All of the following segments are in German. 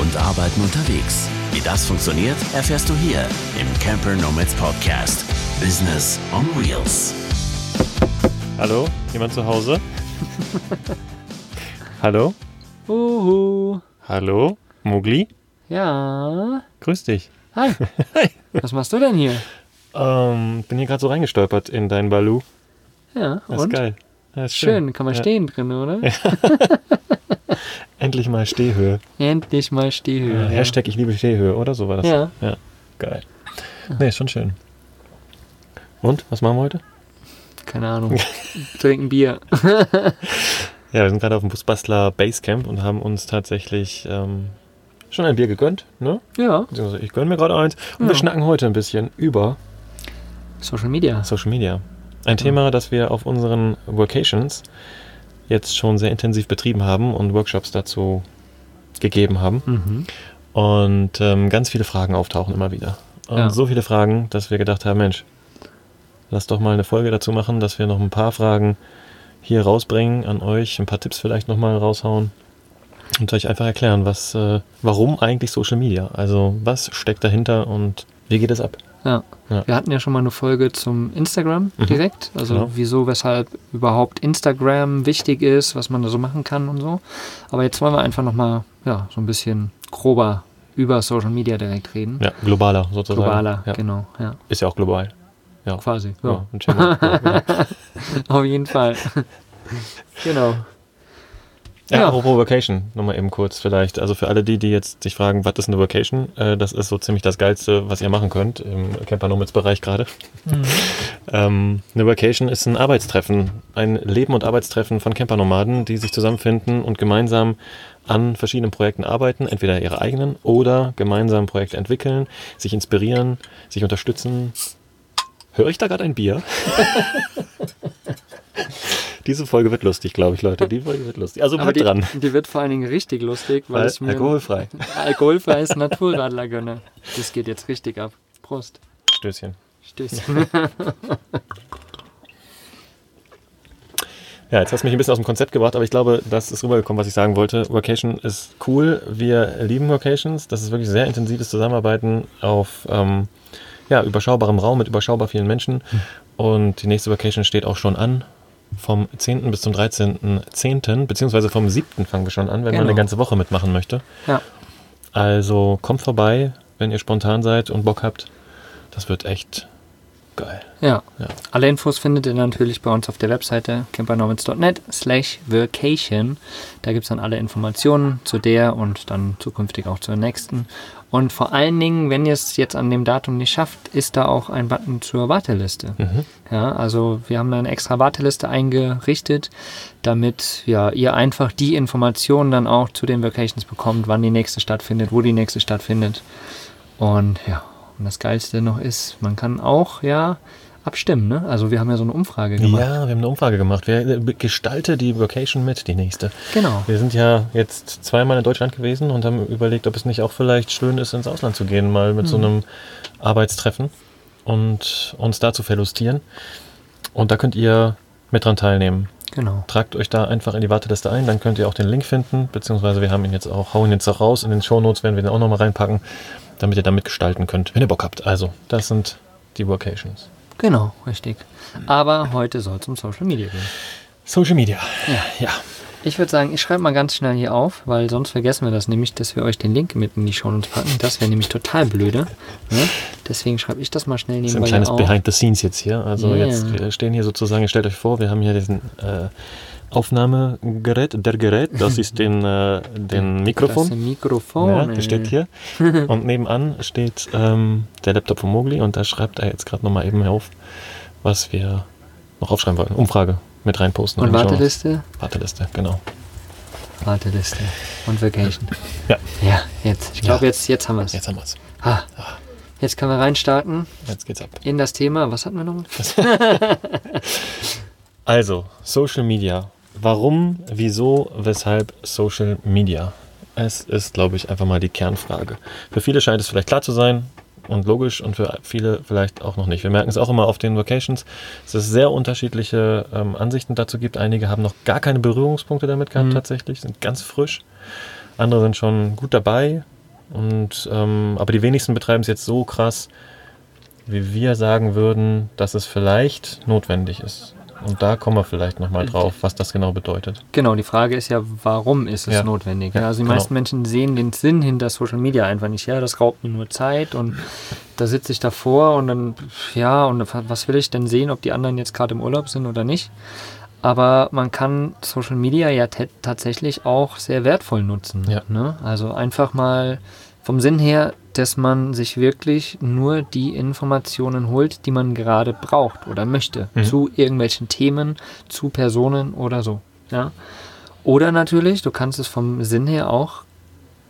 und Arbeiten unterwegs. Wie das funktioniert, erfährst du hier im Camper Nomads Podcast. Business on Wheels. Hallo, jemand zu Hause? Hallo? Uhu. Hallo? Mogli? Ja. Grüß dich. Hi. Hi. Was machst du denn hier? Ähm, bin hier gerade so reingestolpert in dein Balu. Ja, Das und? ist geil. Das ist Schön, kann man Ja. stehen drin, oder? Endlich mal Stehhöhe. Endlich mal Stehhöhe. Ja, Hashtag ich liebe Stehhöhe, oder so war das? Ja. Ja, geil. Nee, ist schon schön. Und, was machen wir heute? Keine Ahnung. Trinken Bier. Ja, wir sind gerade auf dem Busbastler Basecamp und haben uns tatsächlich ähm, schon ein Bier gegönnt, ne? Ja. Beziehungsweise ich gönne mir gerade eins. Und wir Ja. schnacken heute ein bisschen über Social Media. Social Media. Ein Thema, das wir auf unseren Workations jetzt schon sehr intensiv betrieben haben und Workshops dazu gegeben haben. Mhm. Und ähm, ganz viele Fragen auftauchen immer wieder. Und Ja. so viele Fragen, dass wir gedacht haben, Mensch, lass doch mal eine Folge dazu machen, dass wir noch ein paar Fragen hier rausbringen an euch, ein paar Tipps vielleicht nochmal raushauen und euch einfach erklären, was, äh, warum eigentlich Social Media? Also was steckt dahinter und wie geht es ab? Ja. Ja. Wir hatten ja schon mal eine Folge zum Instagram Mhm. direkt. Also Genau. wieso, weshalb überhaupt Instagram wichtig ist, was man da so machen kann und so. Aber jetzt wollen wir einfach nochmal, ja, so ein bisschen grober über Social Media direkt reden. Ja, globaler sozusagen. Globaler, ja. genau, ja. Ist ja auch global. Ja. Quasi. Ja, Ja. Auf jeden Fall. genau. Ja, Ja. apropos Vacation, nochmal eben kurz vielleicht. Also für alle die, die jetzt sich fragen, was ist eine Vacation? Äh, das ist so ziemlich das Geilste, was ihr machen könnt im Camper Nomads Bereich gerade. Ähm, eine Vacation ist ein Arbeitstreffen, ein Leben- und Arbeitstreffen von Campernomaden, die sich zusammenfinden und gemeinsam an verschiedenen Projekten arbeiten, entweder ihre eigenen oder gemeinsam Projekte entwickeln, sich inspirieren, sich unterstützen. Höre ich da gerade ein Bier? Diese Folge wird lustig, glaube ich, Leute. Die Folge wird lustig. Also bleibt dran. die wird vor allen Dingen richtig lustig, weil, Weil es mir alkoholfrei. alkoholfreies Naturradler gönne. Das geht jetzt richtig ab. Prost. Stößchen. Stößchen. Ja, jetzt hast du mich ein bisschen aus dem Konzept gebracht, aber ich glaube, das ist rübergekommen, was ich sagen wollte. Workation ist cool. Wir lieben Workations. Das ist wirklich sehr intensives Zusammenarbeiten auf ähm, ja, überschaubarem Raum mit überschaubar vielen Menschen. Und die nächste Vacation steht auch schon an. Vom 10. bis zum 13.10. beziehungsweise vom 7. fangen wir schon an, wenn man Genau. eine ganze Woche mitmachen möchte. ja. Also kommt vorbei, wenn ihr spontan seid und Bock habt. Das wird echt geil. ja. Ja. Alle Infos findet ihr natürlich bei uns auf der Webseite campernomads.net slash vacation. Da gibt es dann alle Informationen zu der und dann zukünftig auch zur nächsten. Und vor allen Dingen, wenn ihr es jetzt an dem Datum nicht schafft, ist da auch ein Button zur Warteliste. Mhm. Ja, also wir haben da eine extra Warteliste eingerichtet, damit ja, ihr einfach die Informationen dann auch zu den Vacations bekommt, wann die nächste stattfindet, wo die nächste stattfindet. Und ja, und das Geilste noch ist, man kann auch ja abstimmen. Ne? Also wir haben ja so eine Umfrage gemacht. Ja, wir haben eine Umfrage gemacht. Wer äh, gestalte die Vacation mit, die nächste? Genau. Wir sind ja jetzt zweimal in Deutschland gewesen und haben überlegt, ob es nicht auch vielleicht schön ist, ins Ausland zu gehen, mal mit so einem Arbeitstreffen und uns da zu verlustieren. Und da könnt ihr mit dran teilnehmen. Genau. Tragt euch da einfach in die Warteliste ein, dann könnt ihr auch den Link finden, beziehungsweise wir haben ihn jetzt auch, hauen ihn jetzt auch raus. In den Shownotes werden wir den auch nochmal reinpacken, damit ihr da mitgestalten könnt, wenn ihr Bock habt. Also, das sind die Vocations. Genau, richtig. Aber heute soll es um Social Media gehen. Social Media. Ja. Ja. Ich würde sagen, ich schreibe mal ganz schnell hier auf, weil sonst vergessen wir das nämlich, dass wir euch den Link mit in die Show Notes packen. Das wäre nämlich total blöde. Ne? Deswegen schreibe ich das mal schnell Das ist ein nebenbei kleines. Behind the Scenes jetzt hier. Also Yeah. jetzt wir stehen hier sozusagen, ihr stellt euch vor, wir haben hier diesen äh, Aufnahmegerät, der Gerät, das ist den, äh, den Das ist Mikrofon. ein Mikrofon. Ja, der steht hier. Und nebenan steht ähm, der Laptop von Mogli und da schreibt er jetzt gerade nochmal eben auf, was wir noch aufschreiben wollen. Umfrage mit reinposten. Und. Warteliste? Warteliste, genau. Warteliste. Und Vacation. Ja, Ja, jetzt. Ich glaube, Ja. jetzt, jetzt haben wir es. jetzt haben wir es. Ah, jetzt können wir reinstarten Jetzt geht's ab. in das Thema. Was hatten wir noch? Also, Social Media. Warum, wieso, weshalb Social Media? Es ist, glaube ich, einfach mal die Kernfrage. Für viele scheint es vielleicht klar zu sein und logisch und für viele vielleicht auch noch nicht. Wir merken es auch immer auf den Vacations, dass es sehr unterschiedliche ähm, Ansichten dazu gibt. Einige haben noch gar keine Berührungspunkte damit gehabt Mhm. tatsächlich, sind ganz frisch. andere sind schon gut dabei. Und, ähm, aber die wenigsten betreiben es jetzt so krass, wie wir sagen würden, dass es vielleicht notwendig ist. Und da kommen wir vielleicht nochmal drauf, was das genau bedeutet. Genau, die Frage ist ja, warum ist es Ja. notwendig? Ja, also die genau. meisten Menschen sehen den Sinn hinter Social Media einfach nicht. Ja, das raubt mir nur Zeit und da sitze ich davor und dann, ja, und was will ich denn sehen, ob die anderen jetzt gerade im Urlaub sind oder nicht? Aber man kann Social Media ja tatsächlich auch sehr wertvoll nutzen. Ja. Ne? Also einfach mal vom Sinn her, dass man sich wirklich nur die Informationen holt, die man gerade braucht oder möchte Mhm. zu irgendwelchen Themen, zu Personen oder so. Ja? Oder natürlich, du kannst es vom Sinn her auch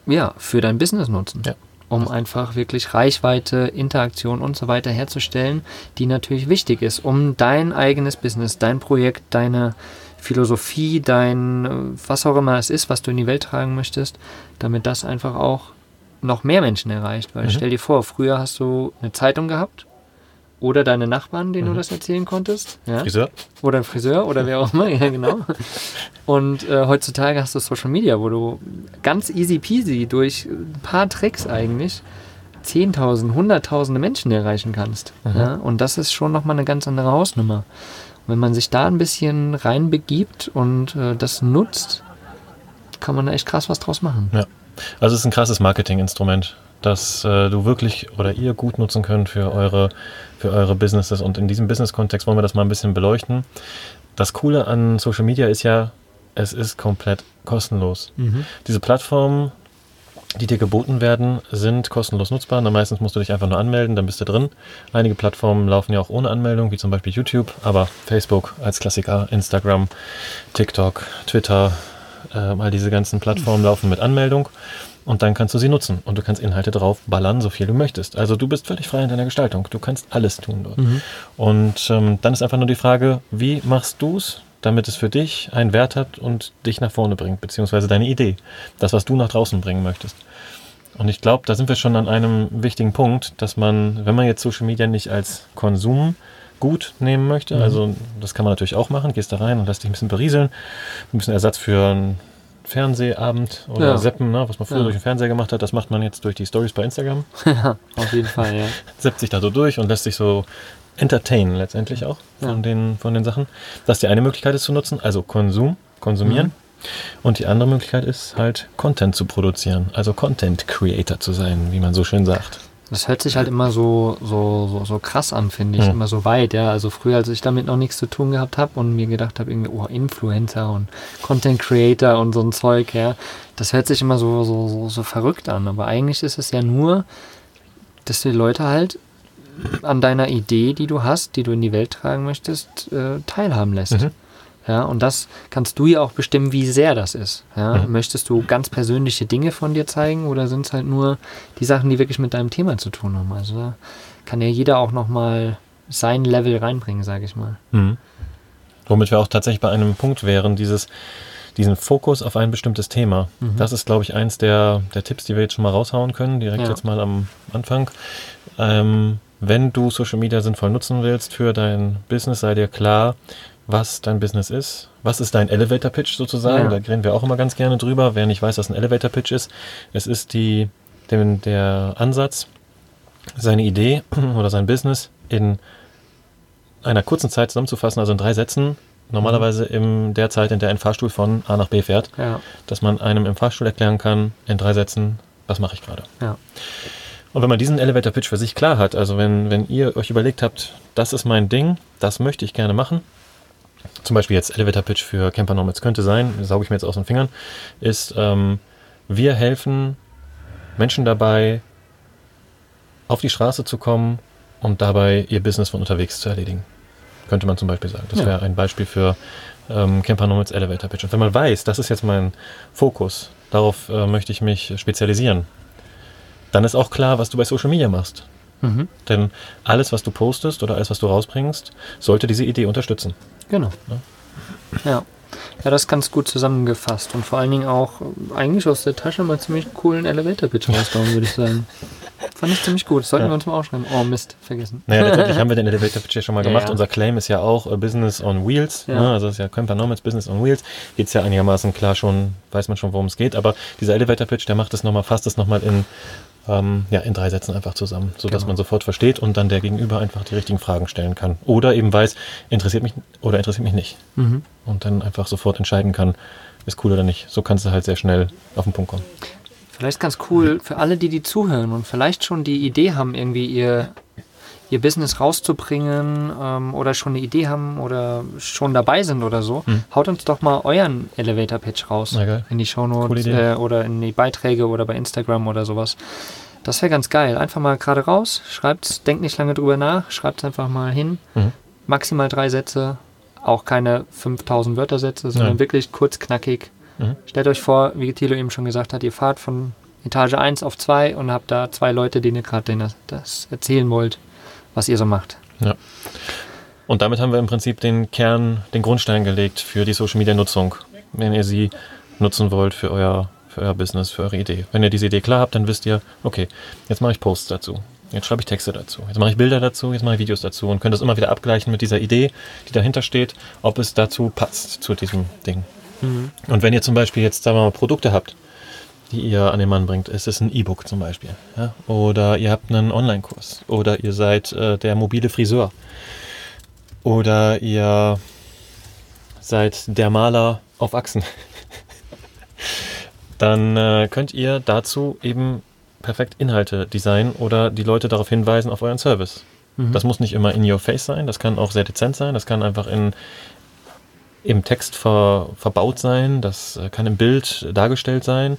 ja, für dein Business nutzen. Ja. Um einfach wirklich Reichweite, Interaktion und so weiter herzustellen, die natürlich wichtig ist, um dein eigenes Business, dein Projekt, deine Philosophie, dein, äh, was auch immer es ist, was du in die Welt tragen möchtest, damit das einfach auch noch mehr Menschen erreicht. Weil Mhm. stell dir vor, früher hast du eine Zeitung gehabt oder deine Nachbarn, denen du das erzählen konntest. Ja? Friseur? Oder ein Friseur oder wer auch immer, ja genau. Und äh, heutzutage hast du Social Media, wo du ganz easy peasy durch ein paar Tricks eigentlich Zehntausend, Hunderttausende Menschen erreichen kannst. Mhm. Ja? Und das ist schon nochmal eine ganz andere Hausnummer. Und wenn man sich da ein bisschen reinbegibt und äh, das nutzt, kann man da echt krass was draus machen. Ja. Also es ist ein krasses Marketinginstrument, das äh, du wirklich oder ihr gut nutzen könnt für eure, für eure Businesses. Und in diesem Business-Kontext wollen wir das mal ein bisschen beleuchten. Das Coole an Social Media ist ja, es ist komplett kostenlos. Diese Plattformen, die dir geboten werden, sind kostenlos nutzbar. Na, meistens musst du dich einfach nur anmelden, dann bist du drin. Einige Plattformen laufen ja auch ohne Anmeldung, wie zum Beispiel YouTube, aber Facebook als Klassiker, Instagram, TikTok, Twitter, ähm, all diese ganzen Plattformen laufen mit Anmeldung und dann kannst du sie nutzen und du kannst Inhalte drauf ballern, so viel du möchtest. Also du bist völlig frei in deiner Gestaltung. Du kannst alles tun dort. Und ähm, dann ist einfach nur die Frage, wie machst du es, damit es für dich einen Wert hat und dich nach vorne bringt, beziehungsweise deine Idee, das, was du nach draußen bringen möchtest. Und ich glaube, da sind wir schon an einem wichtigen Punkt, dass man, wenn man jetzt Social Media nicht als Konsum gut nehmen möchte, also das kann man natürlich auch machen, gehst da rein und lässt dich ein bisschen berieseln, ein bisschen Ersatz für einen Fernsehabend oder Ja. Seppen, ne, was man früher Ja. durch den Fernseher gemacht hat, das macht man jetzt durch die Stories bei Instagram, ja, auf jeden Fall, ja. setzt sich da so durch und lässt sich so entertainen letztendlich auch von, Ja. den, von den Sachen. Das ist die eine Möglichkeit, es zu nutzen, also Konsum, konsumieren. Und die andere Möglichkeit ist halt Content zu produzieren, also Content Creator zu sein, wie man so schön sagt. Das hört sich halt immer so, so, so, so krass an, finde ich, Hm. immer so weit, ja. Also früher, als ich damit noch nichts zu tun gehabt habe und mir gedacht habe, irgendwie, oh, Influencer und Content Creator und so ein Zeug, ja, das hört sich immer so, so, so, so verrückt an. Aber eigentlich ist es ja nur, dass du die Leute halt an deiner Idee, die du hast, die du in die Welt tragen möchtest, äh, teilhaben lässt. Mhm. Ja, und das kannst du ja auch bestimmen, wie sehr das ist. Ja? Mhm. Möchtest du ganz persönliche Dinge von dir zeigen oder sind es halt nur die Sachen, die wirklich mit deinem Thema zu tun haben? Also da kann ja jeder auch nochmal sein Level reinbringen, sage ich mal. Mhm. Womit wir auch tatsächlich bei einem Punkt wären, dieses, diesen Fokus auf ein bestimmtes Thema. Mhm. Das ist, glaube ich, eins der, der Tipps, die wir jetzt schon mal raushauen können, direkt Ja. jetzt mal am Anfang. Ähm, wenn du Social Media sinnvoll nutzen willst für dein Business, sei dir klar, was dein Business ist. Was ist dein Elevator Pitch sozusagen? Ja. Da reden wir auch immer ganz gerne drüber. Wer nicht weiß, was ein Elevator Pitch ist, es ist die, der, der Ansatz, seine Idee oder sein Business in einer kurzen Zeit zusammenzufassen, also in drei Sätzen, normalerweise in der Zeit, in der ein Fahrstuhl von A nach B fährt, Ja, dass man einem im Fahrstuhl erklären kann, in drei Sätzen, was mache ich gerade. ja. Und wenn man diesen Elevator Pitch für sich klar hat, also wenn, wenn ihr euch überlegt habt, das ist mein Ding, das möchte ich gerne machen, zum Beispiel jetzt Elevator Pitch für Camper Nomads könnte sein, das sauge ich mir jetzt aus den Fingern, ist, ähm, wir helfen Menschen dabei, auf die Straße zu kommen und dabei ihr Business von unterwegs zu erledigen. Könnte man zum Beispiel sagen. Das Ja. wäre ein Beispiel für ähm, Camper Nomads Elevator Pitch. Und wenn man weiß, das ist jetzt mein Fokus, darauf äh, möchte ich mich spezialisieren, dann ist auch klar, was du bei Social Media machst. Mhm. Denn alles, was du postest oder alles, was du rausbringst, sollte diese Idee unterstützen. Genau. Ja. Ja, das ist ganz gut zusammengefasst und vor allen Dingen auch äh, eigentlich aus der Tasche mal ziemlich coolen Elevator-Pitch rausgehauen, würde ich sagen. Fand ich ziemlich gut. Das sollten Ja. wir uns mal aufschreiben. Oh Mist, vergessen. Naja, letztendlich haben wir den Elevator Pitch ja schon mal Ja, gemacht. ja. Unser Claim ist ja auch äh, Business on Wheels. Ne? Also es ist ja Camper Nomads Business on Wheels. Geht's ja einigermaßen klar schon, weiß man schon, worum es geht. Aber dieser Elevator Pitch, der macht es nochmal, fasst es nochmal in, ähm, ja, in drei Sätzen einfach zusammen, sodass Genau. man sofort versteht und dann der Gegenüber einfach die richtigen Fragen stellen kann. Oder eben weiß, interessiert mich oder interessiert mich nicht. Mhm. Und dann einfach sofort entscheiden kann, ist cool oder nicht. So kannst du halt sehr schnell auf den Punkt kommen. Vielleicht ganz cool für alle, die die zuhören und vielleicht schon die Idee haben, irgendwie ihr, ihr Business rauszubringen ähm, oder schon eine Idee haben oder schon dabei sind oder so. Hm. Haut uns doch mal euren Elevator Pitch raus in die Shownotes äh, oder in die Beiträge oder bei Instagram oder sowas. Das wäre ganz geil. Einfach mal gerade raus, schreibt's, denkt nicht lange drüber nach, schreibt einfach mal hin. Mhm. Maximal drei Sätze, auch keine 5000 Wörtersätze, sondern Nein. wirklich kurz, knackig. Mhm. Stellt euch vor, wie Thilo eben schon gesagt hat, ihr fahrt von Etage 1 auf 2 und habt da zwei Leute, denen ihr gerade das erzählen wollt, was ihr so macht. Ja. Und damit haben wir im Prinzip den Kern, den Grundstein gelegt für die Social Media Nutzung, wenn ihr sie nutzen wollt für euer, für euer Business, für eure Idee. Wenn ihr diese Idee klar habt, dann wisst ihr, okay, jetzt mache ich Posts dazu. Jetzt schreibe ich Texte dazu. Jetzt mache ich Bilder dazu, jetzt mache ich Videos dazu und könnt das immer wieder abgleichen mit dieser Idee, die dahinter steht, ob es dazu passt zu diesem Ding. Und wenn ihr zum Beispiel jetzt, sagen wir mal, Produkte habt, die ihr an den Mann bringt, es ist ein E-Book zum Beispiel, ja? oder ihr habt einen Online-Kurs, oder ihr seid äh, der mobile Friseur, oder ihr seid der Maler auf Achsen, dann äh, könnt ihr dazu eben perfekt Inhalte designen oder die Leute darauf hinweisen auf euren Service. Das muss nicht immer in your face sein, das kann auch sehr dezent sein, das kann einfach in, im Text ver, verbaut sein, das äh, kann im Bild dargestellt sein,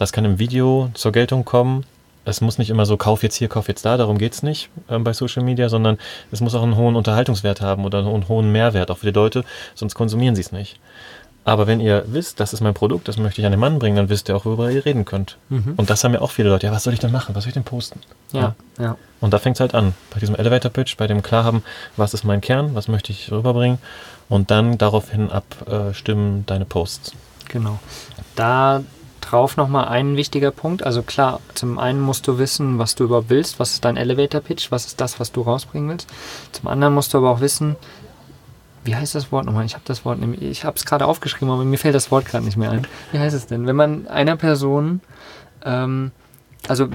das kann im Video zur Geltung kommen. Es muss nicht immer so, kauf jetzt hier, kauf jetzt da, darum geht es nicht ähm, bei Social Media, sondern es muss auch einen hohen Unterhaltungswert haben oder einen hohen Mehrwert auch für die Leute, sonst konsumieren sie es nicht. Aber wenn ihr wisst, das ist mein Produkt, das möchte ich an den Mann bringen, dann wisst ihr auch, worüber ihr reden könnt. Und das haben ja auch viele Leute. Ja, was soll ich denn machen? Was soll ich denn posten? Ja, ja. Und da fängt es halt an. Bei diesem Elevator Pitch, bei dem Klarhaben, was ist mein Kern, was möchte ich rüberbringen und dann daraufhin abstimmen deine Posts. Genau. Da drauf nochmal ein wichtiger Punkt. Also klar, zum einen musst du wissen, was du überhaupt willst, was ist dein Elevator Pitch, was ist das, was du rausbringen willst. Zum anderen musst du aber auch wissen, wie heißt das Wort nochmal? Ich habe das Wort, nämlich- ich habe es gerade aufgeschrieben, aber mir fällt das Wort gerade nicht mehr ein. Wie heißt es denn? Wenn man einer Person, ähm, also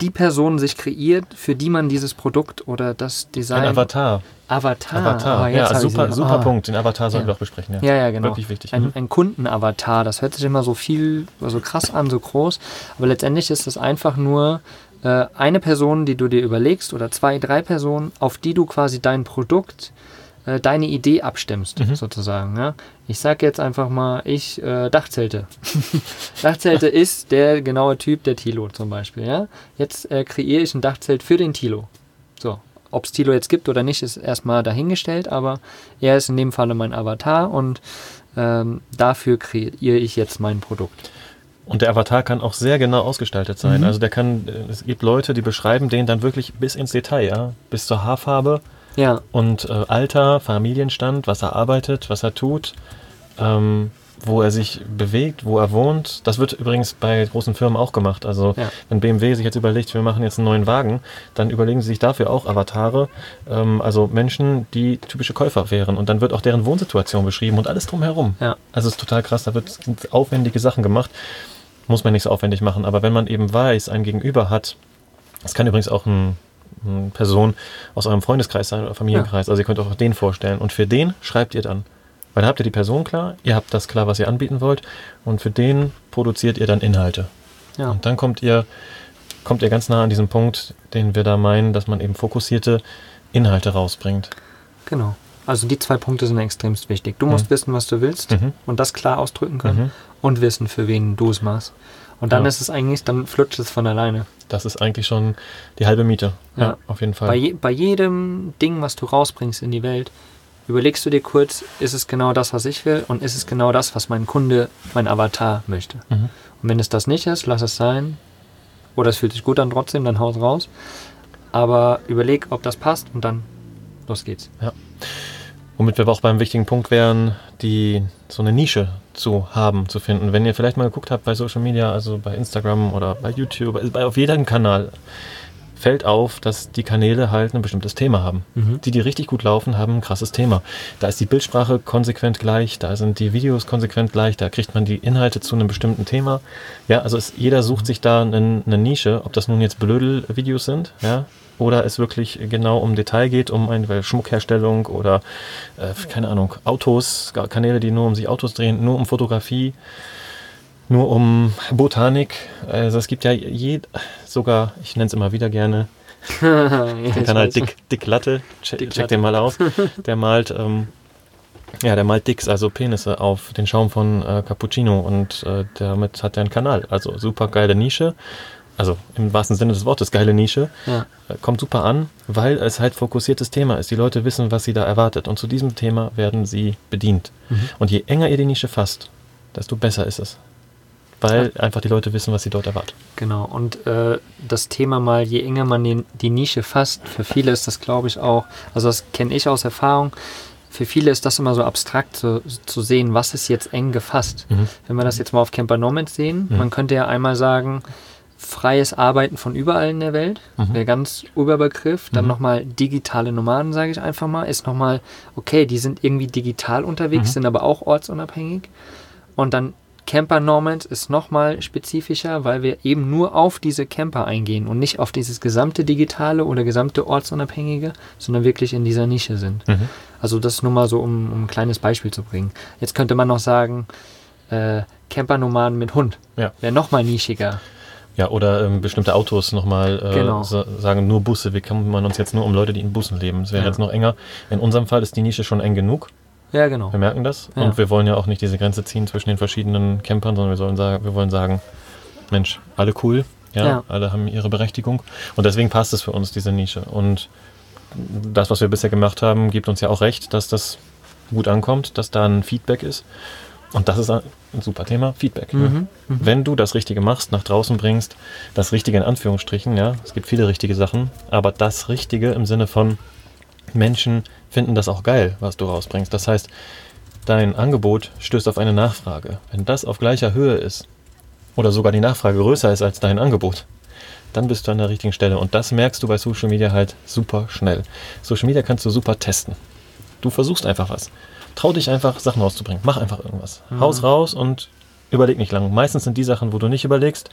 die Person sich kreiert, für die man dieses Produkt oder das Design. Ein Avatar. Avatar. Avatar. Jetzt ja, super, super Ah. Punkt. Den Avatar sollten Ja. wir auch besprechen. Ja, Ja, ja, genau. Wirklich wichtig. Ein, Mhm. ein Kundenavatar, das hört sich immer so viel, so krass an, so groß. Aber letztendlich ist das einfach nur äh, eine Person, die du dir überlegst, oder zwei, drei Personen, auf die du quasi dein Produkt, äh, deine Idee abstimmst, Mhm. sozusagen. Ja? Ich sage jetzt einfach mal, ich äh, Dachzelte. Dachzelte ist der genaue Typ der Tilo zum Beispiel. Ja? Jetzt äh, kreiere ich ein Dachzelt für den Tilo. So. Ob es Tilo jetzt gibt oder nicht, ist erstmal dahingestellt, aber er ist in dem Falle mein Avatar und ähm, dafür kreiere ich jetzt mein Produkt. Und der Avatar kann auch sehr genau ausgestaltet sein. Mhm. Also der kann, äh, es gibt Leute, die beschreiben den dann wirklich bis ins Detail, ja, bis zur Haarfarbe Ja, und äh, Alter, Familienstand, was er arbeitet, was er tut, ähm, wo er sich bewegt, wo er wohnt. Das wird übrigens bei großen Firmen auch gemacht. Also Ja. wenn BMW sich jetzt überlegt, wir machen jetzt einen neuen Wagen, dann überlegen sie sich dafür auch Avatare, ähm, also Menschen, die typische Käufer wären. Und dann wird auch deren Wohnsituation beschrieben und alles drumherum. Ja. Also es ist total krass, da wird aufwendige Sachen gemacht. Muss man nicht so aufwendig machen, aber wenn man eben weiß, ein Gegenüber hat, das kann übrigens auch ein, Person aus eurem Freundeskreis sein oder Familienkreis, also ihr könnt auch den vorstellen. Und für den schreibt ihr dann. Weil dann habt ihr die Person klar, ihr habt das klar, was ihr anbieten wollt, und für den produziert ihr dann Inhalte. ja, Und dann kommt ihr, kommt ihr ganz nah an diesen Punkt, den wir da meinen, dass man eben fokussierte Inhalte rausbringt. genau. Also die zwei Punkte sind extremst wichtig. Du musst wissen, was du willst Mhm. und das klar ausdrücken können Mhm. und wissen, für wen du es machst. Und dann Ja. ist es eigentlich, dann flutscht es von alleine. Das ist eigentlich schon die halbe Miete. Ja, Ja. auf jeden Fall. Bei, je, bei jedem Ding, was du rausbringst in die Welt, überlegst du dir kurz, ist es genau das, was ich will und ist es genau das, was mein Kunde, mein Avatar möchte. Mhm. Und wenn es das nicht ist, lass es sein. Oder es fühlt sich gut an trotzdem, dann haus raus. Aber überleg, ob das passt und dann los geht's. Womit wir aber auch beim wichtigen Punkt wären, die so eine Nische zu haben, zu finden. Wenn ihr vielleicht mal geguckt habt bei Social Media, also bei Instagram oder bei YouTube, also bei, auf jedem Kanal fällt auf, dass die Kanäle halt ein bestimmtes Thema haben. Mhm. Die, die richtig gut laufen, haben ein krasses Thema. Da ist die Bildsprache konsequent gleich, da sind die Videos konsequent gleich, da kriegt man die Inhalte zu einem bestimmten Thema. Ja, also es, jeder sucht sich da eine, eine Nische, ob das nun jetzt Blödel-Videos sind, ja, oder es wirklich genau um Detail geht, um eine Schmuckherstellung oder, äh, keine Ahnung, Autos, Kanäle, die nur um sich Autos drehen, nur um Fotografie, nur um Botanik. Also es gibt ja je, sogar, ich nenne es immer wieder gerne, den Kanal Dick, Dick Latte, check, Dick check den mal aus. Der malt, ähm, ja, der malt Dicks, also Penisse auf den Schaum von äh, Cappuccino und äh, damit hat er einen Kanal. Also super geile Nische. Also im wahrsten Sinne des Wortes geile Nische. Ja. Äh, Kommt super an, weil es halt fokussiertes Thema ist. Die Leute wissen, was sie da erwartet. Und zu diesem Thema werden sie bedient. Mhm. Und je enger ihr die Nische fasst, desto besser ist es. Weil einfach die Leute wissen, was sie dort erwartet. Genau, und äh, das Thema mal, je enger man den, die Nische fasst, für viele ist das, glaube ich, auch, also das kenne ich aus Erfahrung, für viele ist das immer so abstrakt zu, zu sehen, was ist jetzt eng gefasst. Mhm. Wenn wir das jetzt mal auf Camper Nomads sehen, man könnte ja einmal sagen, freies Arbeiten von überall in der Welt, Mhm. wäre ganz Überbegriff. Dann nochmal digitale Nomaden, sage ich einfach mal, ist nochmal, okay, die sind irgendwie digital unterwegs, Mhm. sind aber auch ortsunabhängig. Und dann Camper Nomads ist nochmal spezifischer, weil wir eben nur auf diese Camper eingehen und nicht auf dieses gesamte digitale oder gesamte ortsunabhängige, sondern wirklich in dieser Nische sind. Mhm. Also das nur mal so, um, um ein kleines Beispiel zu bringen. Jetzt könnte man noch sagen, äh, Camper-Nomaden mit Hund Ja. wäre nochmal nischiger. Ja, oder ähm, bestimmte Autos nochmal äh, Genau. sa sagen, nur Busse. Wir kümmern uns jetzt nur um Leute, die in Bussen leben. Es wäre Ja. jetzt noch enger. In unserem Fall ist die Nische schon eng genug. Ja, genau. Wir merken das. Ja. Und wir wollen ja auch nicht diese Grenze ziehen zwischen den verschiedenen Campern, sondern wir, sollen sagen, wir wollen sagen, Mensch, alle cool. Ja, Ja. alle haben ihre Berechtigung. Und deswegen passt es für uns, diese Nische. Und das, was wir bisher gemacht haben, gibt uns ja auch recht, dass das gut ankommt, dass da ein Feedback ist. Und das ist ein super Thema, Feedback. Mhm, Ne? Wenn du das Richtige machst, nach draußen bringst, das Richtige in Anführungsstrichen, ja, es gibt viele richtige Sachen, aber das Richtige im Sinne von Menschen finden das auch geil, was du rausbringst. Das heißt, dein Angebot stößt auf eine Nachfrage. Wenn das auf gleicher Höhe ist oder sogar die Nachfrage größer ist als dein Angebot, dann bist du an der richtigen Stelle. Und das merkst du bei Social Media halt super schnell. Social Media kannst du super testen. Du versuchst einfach was. Trau dich einfach, Sachen rauszubringen. Mach einfach irgendwas. Haus raus und überleg nicht lang. Meistens sind die Sachen, wo du nicht überlegst,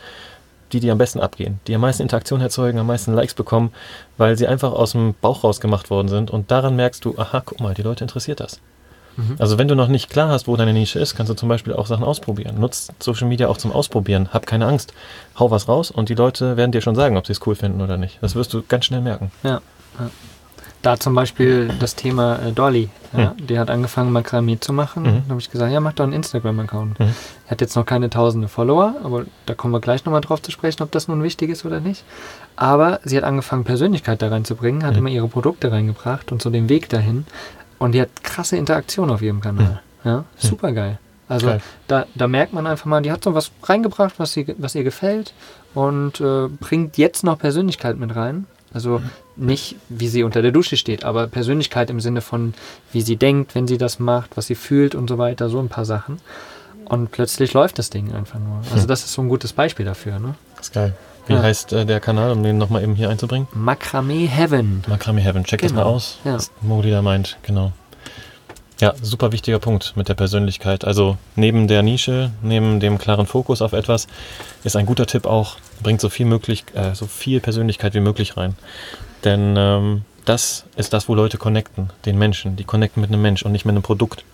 die, die am besten abgehen, die am meisten Interaktion erzeugen, am meisten Likes bekommen, weil sie einfach aus dem Bauch raus gemacht worden sind. Und daran merkst du, aha, guck mal, die Leute interessiert das. Also wenn du noch nicht klar hast, wo deine Nische ist, kannst du zum Beispiel auch Sachen ausprobieren. Nutzt Social Media auch zum Ausprobieren. Hab keine Angst. Hau was raus und die Leute werden dir schon sagen, ob sie es cool finden oder nicht. Das wirst du ganz schnell merken. Ja. ja. Da zum Beispiel das Thema äh, Dolly. Ja, Die hat angefangen, Makramee zu machen. Mhm. Da habe ich gesagt, ja, mach doch einen Instagram-Account. Mhm. Er hat jetzt noch keine tausende Follower, aber da kommen wir gleich nochmal drauf zu sprechen, ob das nun wichtig ist oder nicht. Aber sie hat angefangen, Persönlichkeit da reinzubringen, hat Mhm. immer ihre Produkte reingebracht und so den Weg dahin. Und die hat krasse Interaktion auf ihrem Kanal. Ja, super geil. Also Geil. da, da merkt man einfach mal, die hat so was reingebracht, was, sie, was ihr gefällt und äh, bringt jetzt noch Persönlichkeit mit rein. Also nicht, wie sie unter der Dusche steht, aber Persönlichkeit im Sinne von, wie sie denkt, wenn sie das macht, was sie fühlt und so weiter, so ein paar Sachen. Und plötzlich läuft das Ding einfach nur. Also das ist so ein gutes Beispiel dafür. Ne? Das ist geil. Wie Ja. heißt äh, der Kanal, um den nochmal eben hier einzubringen? Makramee Heaven. Makramee Heaven. Check das Genau. mal aus. Ja. Was Mogli da meint, genau. Ja, super wichtiger Punkt mit der Persönlichkeit. Also neben der Nische, neben dem klaren Fokus auf etwas, ist ein guter Tipp auch, bringt so viel möglich, äh, so viel Persönlichkeit wie möglich rein. Denn ähm, das ist das, wo Leute connecten, den Menschen. Die connecten mit einem Mensch und nicht mit einem Produkt.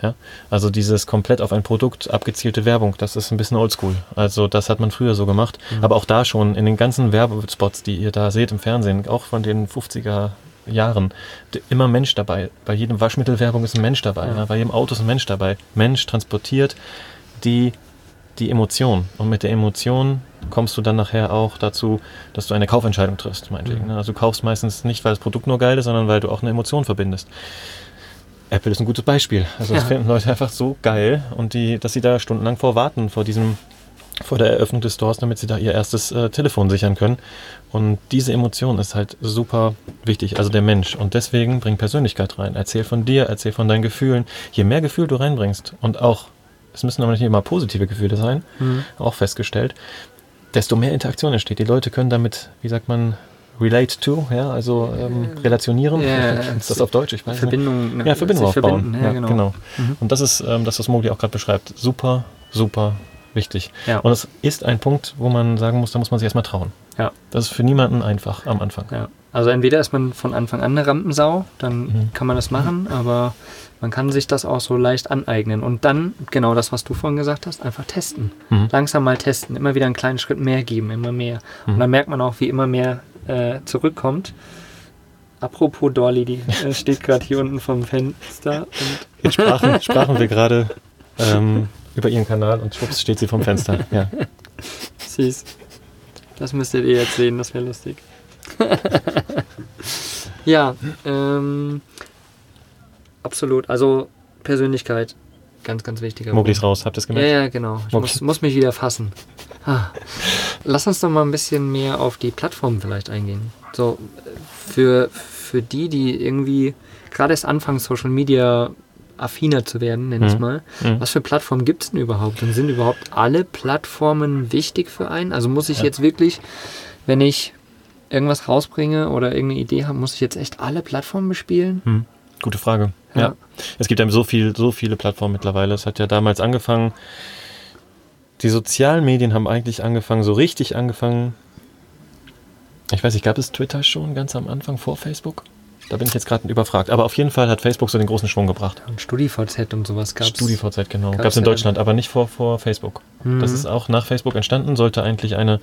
Ja? Also dieses komplett auf ein Produkt abgezielte Werbung, das ist ein bisschen oldschool. Also das hat man früher so gemacht. Aber auch da schon in den ganzen Werbespots, die ihr da seht im Fernsehen, auch von den 50er Jahren, immer Mensch dabei. Bei jedem Waschmittelwerbung ist ein Mensch dabei. Ja. Ja. Bei jedem Auto ist ein Mensch dabei. Mensch transportiert die, die Emotion. Und mit der Emotion kommst du dann nachher auch dazu, dass du eine Kaufentscheidung triffst, meinetwegen. ne? Also du kaufst meistens nicht, weil das Produkt nur geil ist, sondern weil du auch eine Emotion verbindest. Apple ist ein gutes Beispiel. Also das Ja. finden Leute einfach so geil und die, dass sie da stundenlang vor warten, vor diesem, vor der Eröffnung des Stores, damit sie da ihr erstes äh, Telefon sichern können. Und diese Emotion ist halt super wichtig, also der Mensch. Und deswegen bring Persönlichkeit rein. Erzähl von dir, erzähl von deinen Gefühlen. Je mehr Gefühl du reinbringst und auch, es müssen aber nicht immer positive Gefühle sein, Mhm. auch festgestellt, desto mehr Interaktion entsteht. Die Leute können damit, wie sagt man, relate to, ja, also ähm, relationieren. Ja, ist das auf Deutsch? Ich weiß Verbindung, nicht. Ja, Verbindung aufbauen. verbinden, Ja, genau. Mhm. Und das ist ähm, das, was Mogli auch gerade beschreibt. Super, super wichtig. Ja. Und es ist ein Punkt, wo man sagen muss, da muss man sich erstmal trauen. Ja. Das ist für niemanden einfach am Anfang. Ja. Also entweder ist man von Anfang an eine Rampensau, dann Mhm. kann man das machen, aber man kann sich das auch so leicht aneignen. Und dann, genau das, was du vorhin gesagt hast, einfach testen. Mhm. Langsam mal testen, immer wieder einen kleinen Schritt mehr geben, immer mehr. Und Mhm. dann merkt man auch, wie immer mehr äh, zurückkommt. Apropos Dolly, die äh, steht gerade hier unten vom Fenster und Jetzt sprachen, sprachen wir gerade ähm, über ihren Kanal und schwupps steht sie vom Fenster. Ja. Süß. Das müsstet ihr jetzt sehen, das wäre lustig. ja, ähm, absolut. Also Persönlichkeit, ganz, ganz wichtiger Punkt. raus, habt ihr es Ja, gemerkt? ja, genau. Ich muss, muss mich wieder fassen. Ah. Lass uns doch mal ein bisschen mehr auf die Plattform vielleicht eingehen. So, für, für die, die irgendwie gerade erst anfangen, Social Media affiner zu werden, nenne ich Mhm. mal. Mhm. Was für Plattformen gibt es denn überhaupt? Und sind überhaupt alle Plattformen wichtig für einen? Also muss ich Ja. jetzt wirklich, wenn ich irgendwas rausbringe oder irgendeine Idee habe, muss ich jetzt echt alle Plattformen bespielen? Hm. Gute Frage. Ja. Ja. Es gibt ja so viel, so viele Plattformen mittlerweile. Es hat ja damals angefangen. Die sozialen Medien haben eigentlich angefangen, so richtig angefangen. Ich weiß nicht, gab es Twitter schon ganz am Anfang vor Facebook? Da bin ich jetzt gerade überfragt. Aber auf jeden Fall hat Facebook so den großen Schwung gebracht. Und StudiVZ und sowas gab es. StudiVZ, genau. Gab es in Deutschland, aber nicht vor, vor Facebook. Mhm. Das ist auch nach Facebook entstanden, sollte eigentlich eine,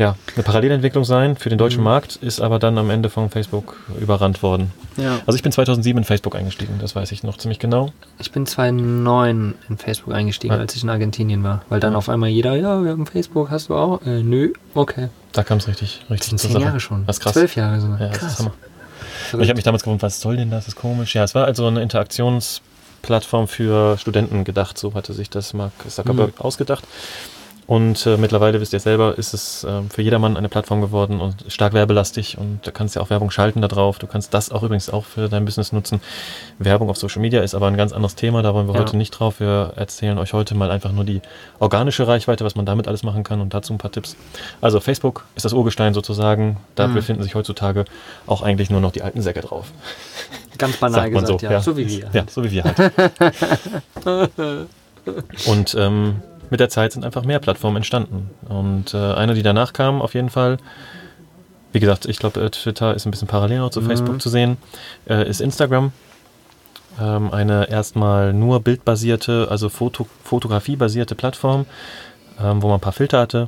ja, eine Parallelentwicklung sein für den deutschen Mhm. Markt, ist aber dann am Ende von Facebook überrannt worden. Ja. Also ich bin 2007 in Facebook eingestiegen, das weiß ich noch ziemlich genau. Ich bin 2009 in Facebook eingestiegen, Ja. als ich in Argentinien war. Weil dann auf einmal jeder, ja, wir haben Facebook, hast du auch? Äh, nö, okay. Da kam es richtig, Das richtig sind zur zehn. Jahre schon. Das ist krass. Zwölf Jahre sogar. Ja, das krass. ist Hammer. Und ich habe mich damals gewundert, was soll denn das? Das ist komisch. Ja, es war also eine Interaktionsplattform für Studenten gedacht. So hatte sich das Mark Zuckerberg Mhm. ausgedacht. Und äh, mittlerweile, wisst ihr selber, ist es äh, für jedermann eine Plattform geworden und stark werbelastig. Und du kannst ja auch Werbung schalten da drauf. Du kannst das auch übrigens auch für dein Business nutzen. Werbung auf Social Media ist aber ein ganz anderes Thema. Da wollen wir Ja. heute nicht drauf. Wir erzählen euch heute mal einfach nur die organische Reichweite, was man damit alles machen kann und dazu ein paar Tipps. Also Facebook ist das Urgestein sozusagen. Da Mhm. befinden sich heutzutage auch eigentlich nur noch die alten Säcke drauf. Ganz banal gesagt, so, ja. ja. So wie wir. Ja, so wie wir halt. und ähm, mit der Zeit sind einfach mehr Plattformen entstanden. Und äh, eine, die danach kam, auf jeden Fall, wie gesagt, ich glaube, äh, Twitter ist ein bisschen parallel noch zu Mhm. Facebook zu sehen, äh, ist Instagram. Ähm, eine erstmal nur bildbasierte, also Foto fotografiebasierte Plattform, ähm, wo man ein paar Filter hatte.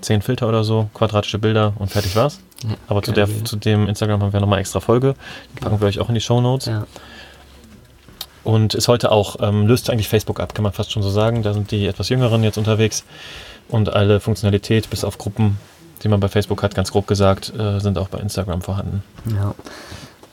Zehn Filter oder so, quadratische Bilder und fertig war's. Aber zu, geile der, zu dem Instagram haben wir nochmal extra Folge. Die packen wir euch auch in die Show Notes. Ja. Und ist heute auch, ähm, löst eigentlich Facebook ab, kann man fast schon so sagen. Da sind die etwas Jüngeren jetzt unterwegs. Und alle Funktionalität, bis auf Gruppen, die man bei Facebook hat, ganz grob gesagt, äh, sind auch bei Instagram vorhanden. ja.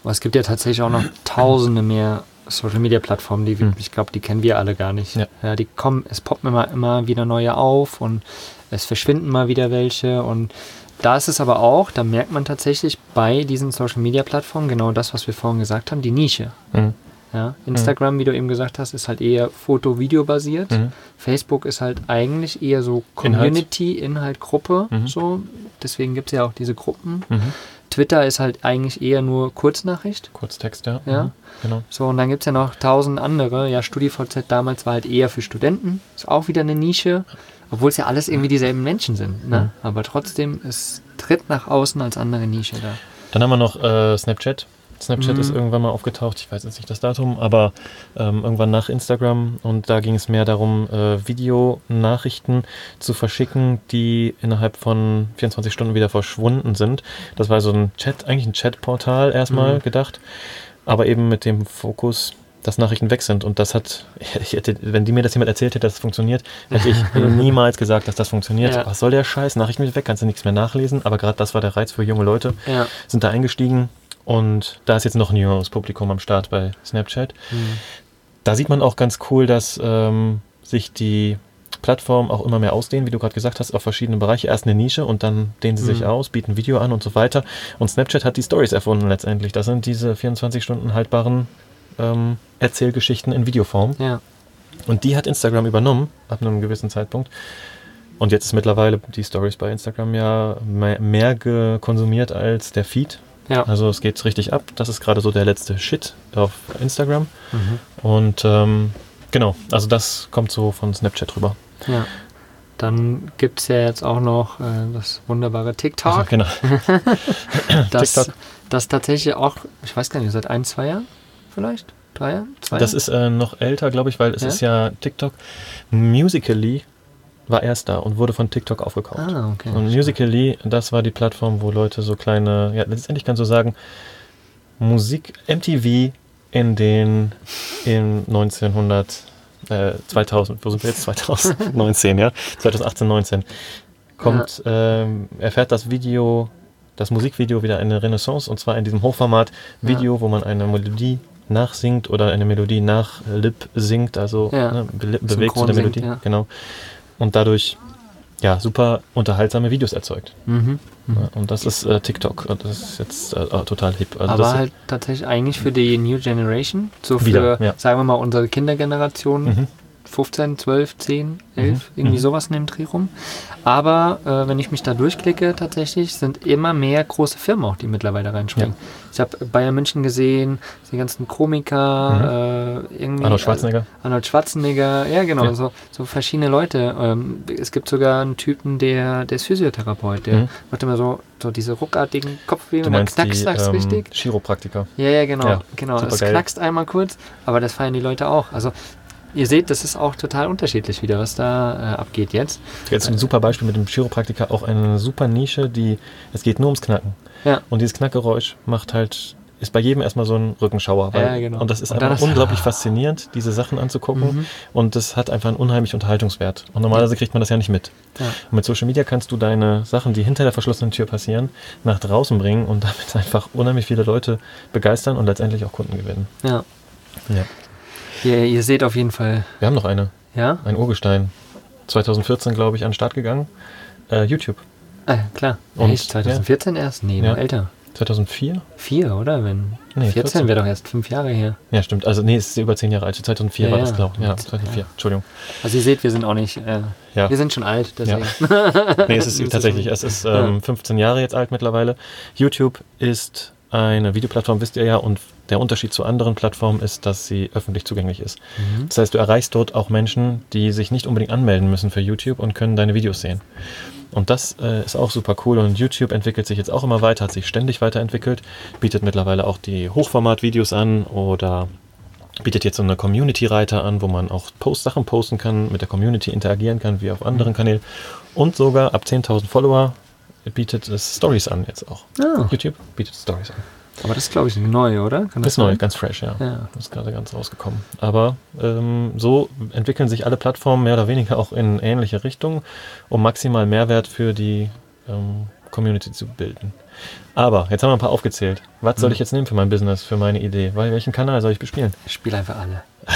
Aber es gibt ja tatsächlich auch noch tausende mehr Social Media Plattformen, die wir, Hm. ich glaube, die kennen wir alle gar nicht. Ja. die kommen, es poppen immer, immer wieder neue auf und es verschwinden mal wieder welche und da ist es aber auch, da merkt man tatsächlich bei diesen Social Media Plattformen genau das, was wir vorhin gesagt haben, die Nische. Mhm. Ja, Instagram, wie du eben gesagt hast, ist halt eher Foto-Video-basiert. Mhm. Facebook ist halt eigentlich eher so Inhalt. Community, Inhalt, Gruppe. Mhm. So. Deswegen gibt es ja auch diese Gruppen. Mhm. Twitter ist halt eigentlich eher nur Kurznachricht. Kurztext, ja. Ja. Mhm. Genau. So, und dann gibt es ja noch tausend andere. Ja, StudiVZ damals war halt eher für Studenten. Ist auch wieder eine Nische. Obwohl es ja alles irgendwie dieselben Menschen sind. Ne? Mhm. Aber trotzdem, es tritt nach außen als andere Nische da. Dann haben wir noch äh, Snapchat. Snapchat Mhm. ist irgendwann mal aufgetaucht, ich weiß jetzt nicht das Datum, aber ähm, irgendwann nach Instagram und da ging es mehr darum, äh, Videonachrichten zu verschicken, die innerhalb von 24 Stunden wieder verschwunden sind. Das war so ein Chat, eigentlich ein Chatportal erstmal Mhm. gedacht, aber eben mit dem Fokus, dass Nachrichten weg sind. Und das hat, hätte, wenn die mir das jemand erzählt hätte, dass es funktioniert, hätte ich niemals gesagt, dass das funktioniert. Ja. Was soll der Scheiß? Nachrichten weg, kannst du nichts mehr nachlesen. Aber gerade das war der Reiz für junge Leute Ja. sind da eingestiegen und da ist jetzt noch ein jüngeres Publikum am Start bei Snapchat. Mhm. Da sieht man auch ganz cool, dass ähm, sich die Plattformen auch immer mehr ausdehnen, wie du gerade gesagt hast, auf verschiedene Bereiche. Erst eine Nische und dann dehnen sie sich Mhm. aus, bieten Video an und so weiter. Und Snapchat hat die Stories erfunden letztendlich. Das sind diese 24 Stunden haltbaren ähm, Erzählgeschichten in Videoform. Ja. Und die hat Instagram übernommen, ab einem gewissen Zeitpunkt. Und jetzt ist mittlerweile die Stories bei Instagram ja mehr, mehr konsumiert als der Feed. Ja. Also es geht richtig ab. Das ist gerade so der letzte Shit auf Instagram. Mhm. Und ähm, genau, also das kommt so von Snapchat rüber. Ja. Dann gibt es ja jetzt auch noch äh, das wunderbare TikTok. Also, genau. das, TikTok. das tatsächlich auch, ich weiß gar nicht, seit ein, zwei Jahren vielleicht? Drei Jahren? Zwei Das Jahren? ist äh, noch älter, glaube ich, weil es Ja? ist ja TikTok. Musically war erst da und wurde von TikTok aufgekauft. Ah, okay. Und Musically, das war die Plattform, wo Leute so kleine, ja, letztendlich kannst du sagen, Musik, MTV in den, in 1900, äh, 2000, wo sind wir jetzt? 2019, ja? 2018, 19. Kommt, ähm, erfährt das Video, das Musikvideo wieder eine Renaissance und zwar in diesem Hochformat-Video, wo man eine Melodie nachsingt oder eine Melodie nach Lip singt, also Ja. ne, be bewegt zu der singt, Melodie. ja. Genau. Und dadurch ja, super unterhaltsame Videos erzeugt. Mhm. Ja, und das ist äh, TikTok. Das ist jetzt äh, äh, total hip. Also Aber halt tatsächlich eigentlich für die New Generation, so für, Wieder, ja. sagen wir mal, unsere Kindergeneration, Mhm. 15, 12, 10, 11, irgendwie mhm. sowas in dem Dreh rum. Aber äh, wenn ich mich da durchklicke, tatsächlich sind immer mehr große Firmen auch, die mittlerweile reinspringen. Ich habe Bayern München gesehen, die ganzen Komiker, äh, irgendwie. Mhm. Arnold Schwarzenegger. Arnold Schwarzenegger, ja genau, Ja. So, so verschiedene Leute. Ähm, es gibt sogar einen Typen, der, der ist Physiotherapeut, der Mhm. macht immer so, so diese ruckartigen Kopfweh und dann knackst das ähm, richtig. Chiropraktiker. Ja, ja, genau. Ja, genau. Es knackst einmal kurz, aber das feiern die Leute auch. Also ihr seht, das ist auch total unterschiedlich wieder, was da äh, abgeht jetzt. Jetzt ein super Beispiel mit dem Chiropraktiker, auch eine super Nische, die, es geht nur ums Knacken. Ja. Und dieses Knackgeräusch macht halt, ist bei jedem erstmal so ein Rückenschauer. Weil, Ja, genau. Und das ist Und einfach unglaublich faszinierend, diese Sachen anzugucken. Mhm. Und das hat einfach einen unheimlichen Unterhaltungswert. Und normalerweise kriegt man das ja nicht mit. Ja. Und mit Social Media kannst du deine Sachen, die hinter der verschlossenen Tür passieren, nach draußen bringen und damit einfach unheimlich viele Leute begeistern und letztendlich auch Kunden gewinnen. Ja. Ja. Ihr, ihr seht auf jeden Fall, Wir haben noch eine, ja? ein Urgestein. 2014, glaube ich, an den Start gegangen. Äh, YouTube. Ah, klar. Und- Echt? 2014 erst? Nee, Ja. älter. 2004? Vier, oder? Wenn Nee, 14 14. wäre doch erst fünf Jahre her. Ja, stimmt. Also, nee, es ist über zehn Jahre alt. 2004 Ja, war ja. das, glaube ich. Ja, Ja. 2004. Entschuldigung. Also ihr seht, wir sind auch nicht, äh, Ja. wir sind schon alt, deswegen. Nee, es ist tatsächlich, es ist ähm, 15 Jahre jetzt alt mittlerweile. YouTube ist eine Videoplattform, wisst ihr ja, und der Unterschied zu anderen Plattformen ist, dass sie öffentlich zugänglich ist. Mhm. Das heißt, du erreichst dort auch Menschen, die sich nicht unbedingt anmelden müssen für YouTube und können deine Videos sehen. Und das äh, ist auch super cool und YouTube entwickelt sich jetzt auch immer weiter, hat sich ständig weiterentwickelt, bietet mittlerweile auch die Hochformat-Videos an oder bietet jetzt so eine Community-Reiter an, wo man auch Post Sachen posten kann, mit der Community interagieren kann, wie auf anderen Kanälen. Und sogar ab 10.000 Follower bietet es Stories an jetzt auch. Ah, YouTube bietet Stories an. Aber das ist, glaube ich, neu, oder? Kann Das ist neu, ganz fresh, ja. Ja. Das ist gerade ganz rausgekommen. Aber ähm, so entwickeln sich alle Plattformen mehr oder weniger auch in ähnliche Richtungen, um maximal Mehrwert für die ähm, Community zu bilden. Aber jetzt haben wir ein paar aufgezählt. Was soll Mhm. ich jetzt nehmen für mein Business, für meine Idee? Weil welchen Kanal soll ich bespielen? Ich spiele einfach alle.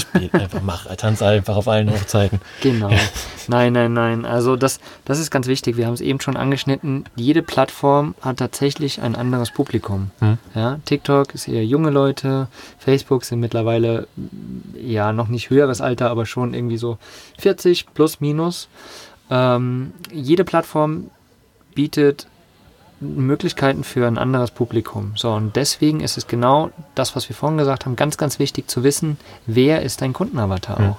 Spiel einfach, mach, tanz einfach auf allen Hochzeiten. Genau. Nein, nein, nein. Also das, das ist ganz wichtig. Wir haben es eben schon angeschnitten. Jede Plattform hat tatsächlich ein anderes Publikum. Hm. Ja, TikTok ist eher junge Leute. Facebook sind mittlerweile ja noch nicht höheres Alter, aber schon irgendwie so 40 plus minus. Ähm, jede Plattform bietet Möglichkeiten für ein anderes Publikum. So, und deswegen ist es genau das, was wir vorhin gesagt haben, ganz, ganz wichtig zu wissen, wer ist dein Kundenavatar Hm. auch.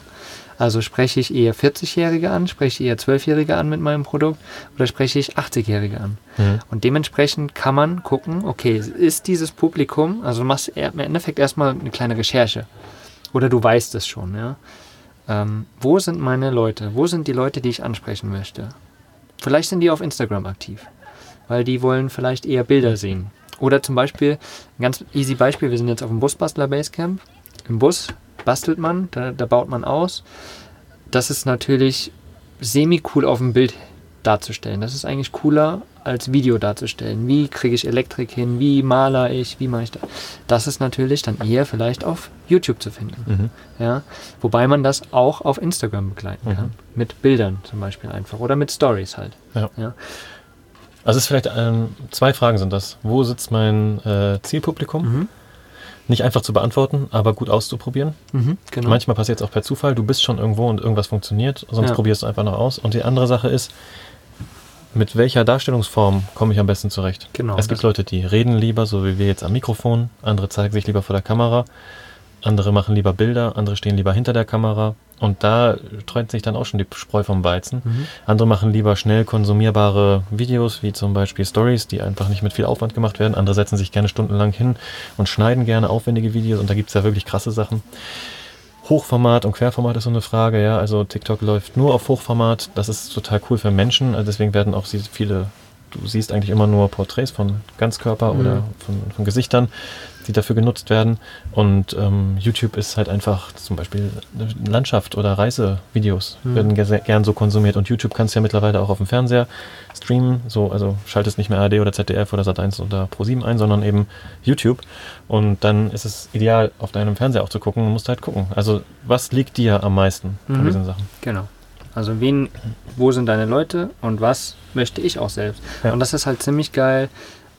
Also spreche ich eher 40-Jährige an, spreche ich eher 12-Jährige an mit meinem Produkt oder spreche ich 80-Jährige an? Mhm. Und dementsprechend kann man gucken, okay, ist dieses Publikum, also du machst im Endeffekt erstmal eine kleine Recherche. Oder du weißt es schon, ja. Ähm, wo sind meine Leute? Wo sind die Leute, die ich ansprechen möchte? Vielleicht sind die auf Instagram aktiv, weil die wollen vielleicht eher Bilder sehen. Oder zum Beispiel, ein ganz easy Beispiel, wir sind jetzt auf dem Busbastler Basecamp. Im Bus bastelt man, da, da baut man aus. Das ist natürlich semi-cool auf dem Bild darzustellen. Das ist eigentlich cooler als Video darzustellen. Wie kriege ich Elektrik hin? Wie maler ich? Wie mache ich das? Das ist natürlich dann eher vielleicht auf YouTube zu finden. Mhm. Ja? Wobei man das auch auf Instagram begleiten Mhm. kann. Mit Bildern zum Beispiel einfach. Oder mit Stories halt. Ja. Ja. Also es ist vielleicht ähm, zwei Fragen sind das. Wo sitzt mein äh, Zielpublikum? Mhm. nicht einfach zu beantworten, aber gut auszuprobieren. Mhm, genau. Manchmal passiert es auch per Zufall. Du bist schon irgendwo und irgendwas funktioniert, sonst Ja. probierst du einfach noch aus. Und die andere Sache ist, mit welcher Darstellungsform komme ich am besten zurecht? Genau, Es gibt Leute, die reden lieber, so wie wir jetzt am Mikrofon. Andere zeigen sich lieber vor der Kamera. Andere machen lieber Bilder. Andere stehen lieber hinter der Kamera. Und da trennt sich dann auch schon die Spreu vom Weizen. Mhm. Andere machen lieber schnell konsumierbare Videos, wie zum Beispiel Stories, die einfach nicht mit viel Aufwand gemacht werden. Andere setzen sich gerne stundenlang hin und schneiden gerne aufwendige Videos. Und da gibt es ja wirklich krasse Sachen. Hochformat und Querformat ist so eine Frage, ja. Also TikTok läuft nur auf Hochformat. Das ist total cool für Menschen. Also deswegen werden auch viele, du siehst eigentlich immer nur Porträts von Ganzkörper Mhm. oder von, von Gesichtern, die dafür genutzt werden. Und ähm, YouTube ist halt einfach zum Beispiel Landschaft oder Reisevideos Mhm. werden ge- gern so konsumiert. Und YouTube kannst du ja mittlerweile auch auf dem Fernseher streamen. So, also schaltest nicht mehr ARD oder ZDF oder Sat1 oder Pro7 ein, sondern eben YouTube. Und dann ist es ideal, auf deinem Fernseher auch zu gucken. Du musst halt gucken. Also, was liegt dir am meisten von Mhm. diesen Sachen? Genau. Also wen, wo sind deine Leute und was möchte ich auch selbst? Ja. Und das ist halt ziemlich geil.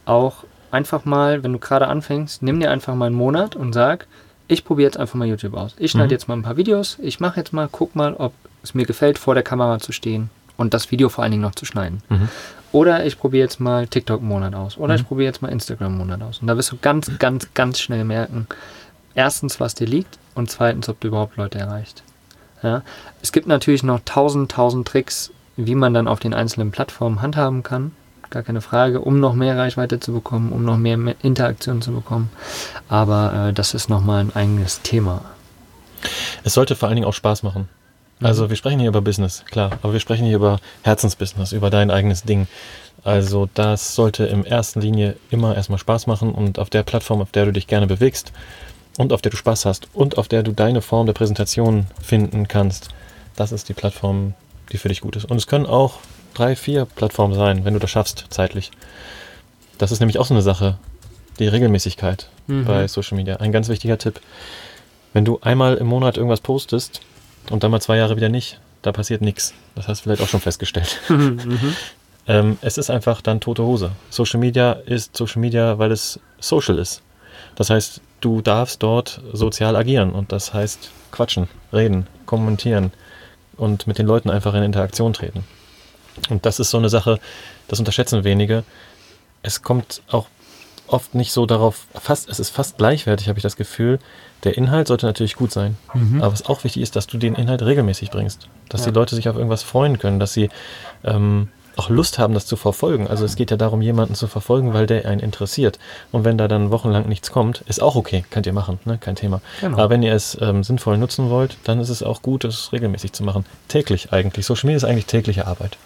Auch einfach mal, wenn du gerade anfängst, nimm dir einfach mal einen Monat und sag, ich probiere jetzt einfach mal YouTube aus. Ich schneide Mhm. jetzt mal ein paar Videos, ich mache jetzt mal, guck mal, ob es mir gefällt, vor der Kamera zu stehen und das Video vor allen Dingen noch zu schneiden. Mhm. Oder ich probiere jetzt mal TikTok einen Monat aus. Oder Mhm. ich probiere jetzt mal Instagram einen Monat aus. Und da wirst du ganz, ganz, ganz schnell merken, erstens, was dir liegt und zweitens, ob du überhaupt Leute erreicht. Ja? Es gibt natürlich noch tausend, tausend Tricks, wie man dann auf den einzelnen Plattformen handhaben kann. Gar keine Frage, um noch mehr Reichweite zu bekommen, um noch mehr Me- Interaktion zu bekommen. Aber äh, das ist nochmal ein eigenes Thema. Es sollte vor allen Dingen auch Spaß machen. Mhm. Also wir sprechen hier über Business, klar, aber wir sprechen hier über Herzensbusiness, über dein eigenes Ding. Also das sollte in erster Linie immer erstmal Spaß machen und auf der Plattform, auf der du dich gerne bewegst und auf der du Spaß hast und auf der du deine Form der Präsentation finden kannst, das ist die Plattform, die für dich gut ist. Und es können auch drei, vier Plattformen sein, wenn du das schaffst, zeitlich. Das ist nämlich auch so eine Sache, die Regelmäßigkeit Mhm. bei Social Media. Ein ganz wichtiger Tipp. Wenn du einmal im Monat irgendwas postest und dann mal zwei Jahre wieder nicht, da passiert nichts. Das hast du vielleicht auch schon festgestellt. ähm, es ist einfach dann tote Hose. Social Media ist Social Media, weil es social ist. Das heißt, du darfst dort sozial agieren und das heißt quatschen, reden, kommentieren und mit den Leuten einfach in Interaktion treten. Und das ist so eine Sache, das unterschätzen wenige. Es kommt auch oft nicht so darauf, fast, es ist fast gleichwertig, habe ich das Gefühl. Der Inhalt sollte natürlich gut sein. Mhm. Aber was auch wichtig ist, dass du den Inhalt regelmäßig bringst. Dass Ja. die Leute sich auf irgendwas freuen können, dass sie ähm, auch Lust haben, das zu verfolgen. Also es geht ja darum, jemanden zu verfolgen, weil der einen interessiert. Und wenn da dann wochenlang nichts kommt, ist auch okay, könnt ihr machen, ne? kein Thema. Genau. Aber wenn ihr es ähm, sinnvoll nutzen wollt, dann ist es auch gut, es regelmäßig zu machen. Täglich eigentlich. Social Media ist eigentlich tägliche Arbeit.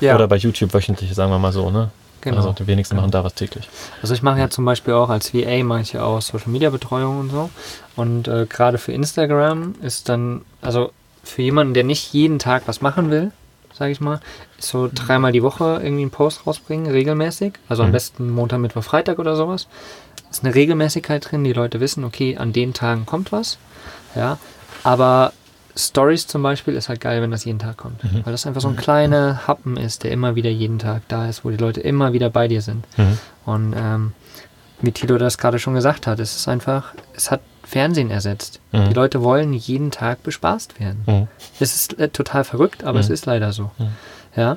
Ja, Oder bei YouTube wöchentlich, sagen wir mal so. Ne? Genau. Also die wenigsten machen da was täglich. Also ich mache ja zum Beispiel auch als VA mache ich ja auch Social Media Betreuung und so. Und äh, gerade für Instagram ist dann, also für jemanden, der nicht jeden Tag was machen will, sage ich mal, so dreimal die Woche irgendwie einen Post rausbringen, regelmäßig. Also am Mhm. besten Montag, Mittwoch, Freitag oder sowas. Ist eine Regelmäßigkeit drin, die Leute wissen, okay, an den Tagen kommt was. Ja, aber Stories zum Beispiel ist halt geil, wenn das jeden Tag kommt. Mhm. Weil das einfach so ein kleiner Happen ist, der immer wieder jeden Tag da ist, wo die Leute immer wieder bei dir sind. Mhm. Und ähm, wie Tilo das gerade schon gesagt hat, es ist einfach, es hat Fernsehen ersetzt. Mhm. Die Leute wollen jeden Tag bespaßt werden. Mhm. Es ist äh, total verrückt, aber es Mhm. ist leider so. Mhm. Ja.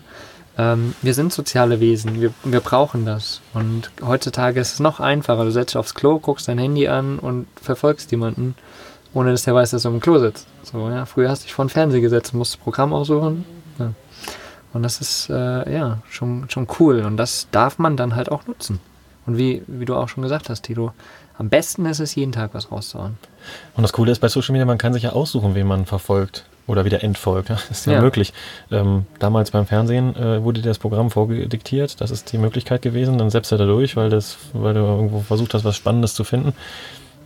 Ähm, wir sind soziale Wesen, wir, wir brauchen das. Und heutzutage ist es noch einfacher. Du setzt dich aufs Klo, guckst dein Handy an und verfolgst jemanden, ohne dass der weiß, dass du im Klo sitzt. So, ja. Früher hast du dich vor den Fernseher gesetzt, musst das Programm aussuchen. Ja. Und das ist äh, ja schon, schon cool. Und das darf man dann halt auch nutzen. Und wie, wie du auch schon gesagt hast, Tilo, am besten ist es, jeden Tag was rauszuhauen. Und das Coole ist bei Social Media, man kann sich ja aussuchen, wen man verfolgt oder wieder entfolgt. Ja, ist ja, Ja. möglich. Ähm, damals beim Fernsehen äh, wurde dir das Programm vorgediktiert. Das ist die Möglichkeit gewesen. Dann setzt er da durch, weil, das, weil du irgendwo versucht hast, was Spannendes zu finden.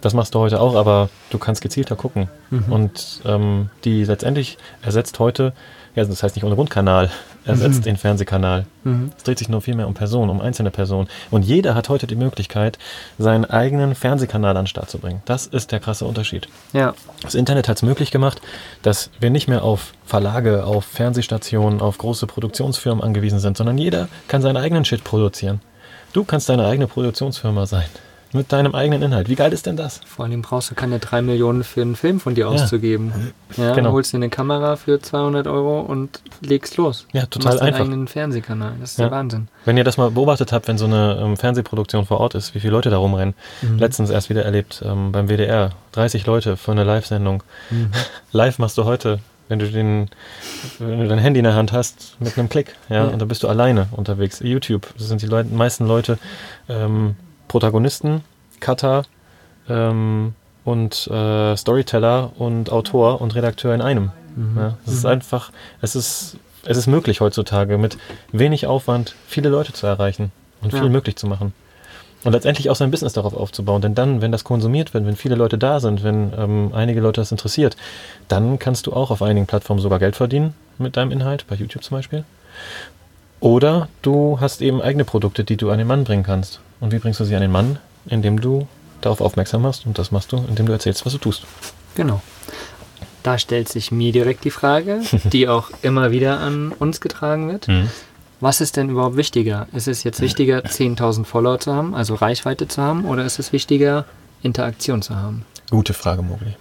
Das machst du heute auch, aber du kannst gezielter gucken. Mhm. Und ähm, die letztendlich ersetzt heute, ja, das heißt nicht ohne Rundkanal, ersetzt Mhm. den Fernsehkanal. Mhm. Es dreht sich nur viel mehr um Personen, um einzelne Personen. Und jeder hat heute die Möglichkeit, seinen eigenen Fernsehkanal an den Start zu bringen. Das ist der krasse Unterschied. Ja, Das Internet hat es möglich gemacht, dass wir nicht mehr auf Verlage, auf Fernsehstationen, auf große Produktionsfirmen angewiesen sind, sondern jeder kann seinen eigenen Shit produzieren. Du kannst deine eigene Produktionsfirma sein. Mit deinem eigenen Inhalt. Wie geil ist denn das? Vor allem brauchst du keine 3 Millionen für einen Film von dir auszugeben. Ja, Genau. holst dir eine Kamera für 200 Euro und legst los. Ja, Du total machst deinen einfach. eigenen Fernsehkanal. Das ist Ja. der Wahnsinn. Wenn ihr das mal beobachtet habt, wenn so eine ähm, Fernsehproduktion vor Ort ist, wie viele Leute da rumrennen. Mhm. Letztens erst wieder erlebt ähm, beim WDR. 30 Leute für eine Live-Sendung. Mhm. Live machst du heute, wenn du, den, wenn du dein Handy in der Hand hast, mit einem Klick. Ja, Ja. Und dann bist du alleine unterwegs. YouTube, das sind die Leute, meisten Leute ähm, Protagonisten, Cutter ähm, und äh, Storyteller und Autor und Redakteur in einem. Mhm. Ja, es ist einfach, es ist, es ist möglich heutzutage mit wenig Aufwand viele Leute zu erreichen und viel Ja. möglich zu machen. Und letztendlich auch sein Business darauf aufzubauen. Denn dann, wenn das konsumiert wird, wenn viele Leute da sind, wenn ähm, einige Leute das interessiert, dann kannst du auch auf einigen Plattformen sogar Geld verdienen mit deinem Inhalt, bei YouTube zum Beispiel. Oder du hast eben eigene Produkte, die du an den Mann bringen kannst. Und wie bringst du sie an den Mann? Indem du darauf aufmerksam machst. Und das machst du, indem du erzählst, was du tust. Genau. Da stellt sich mir direkt die Frage, die auch immer wieder an uns getragen wird. Was ist denn überhaupt wichtiger? Ist es jetzt wichtiger, 10.000 Follower zu haben, also Reichweite zu haben, oder ist es wichtiger, Interaktion zu haben? Gute Frage, Mogli.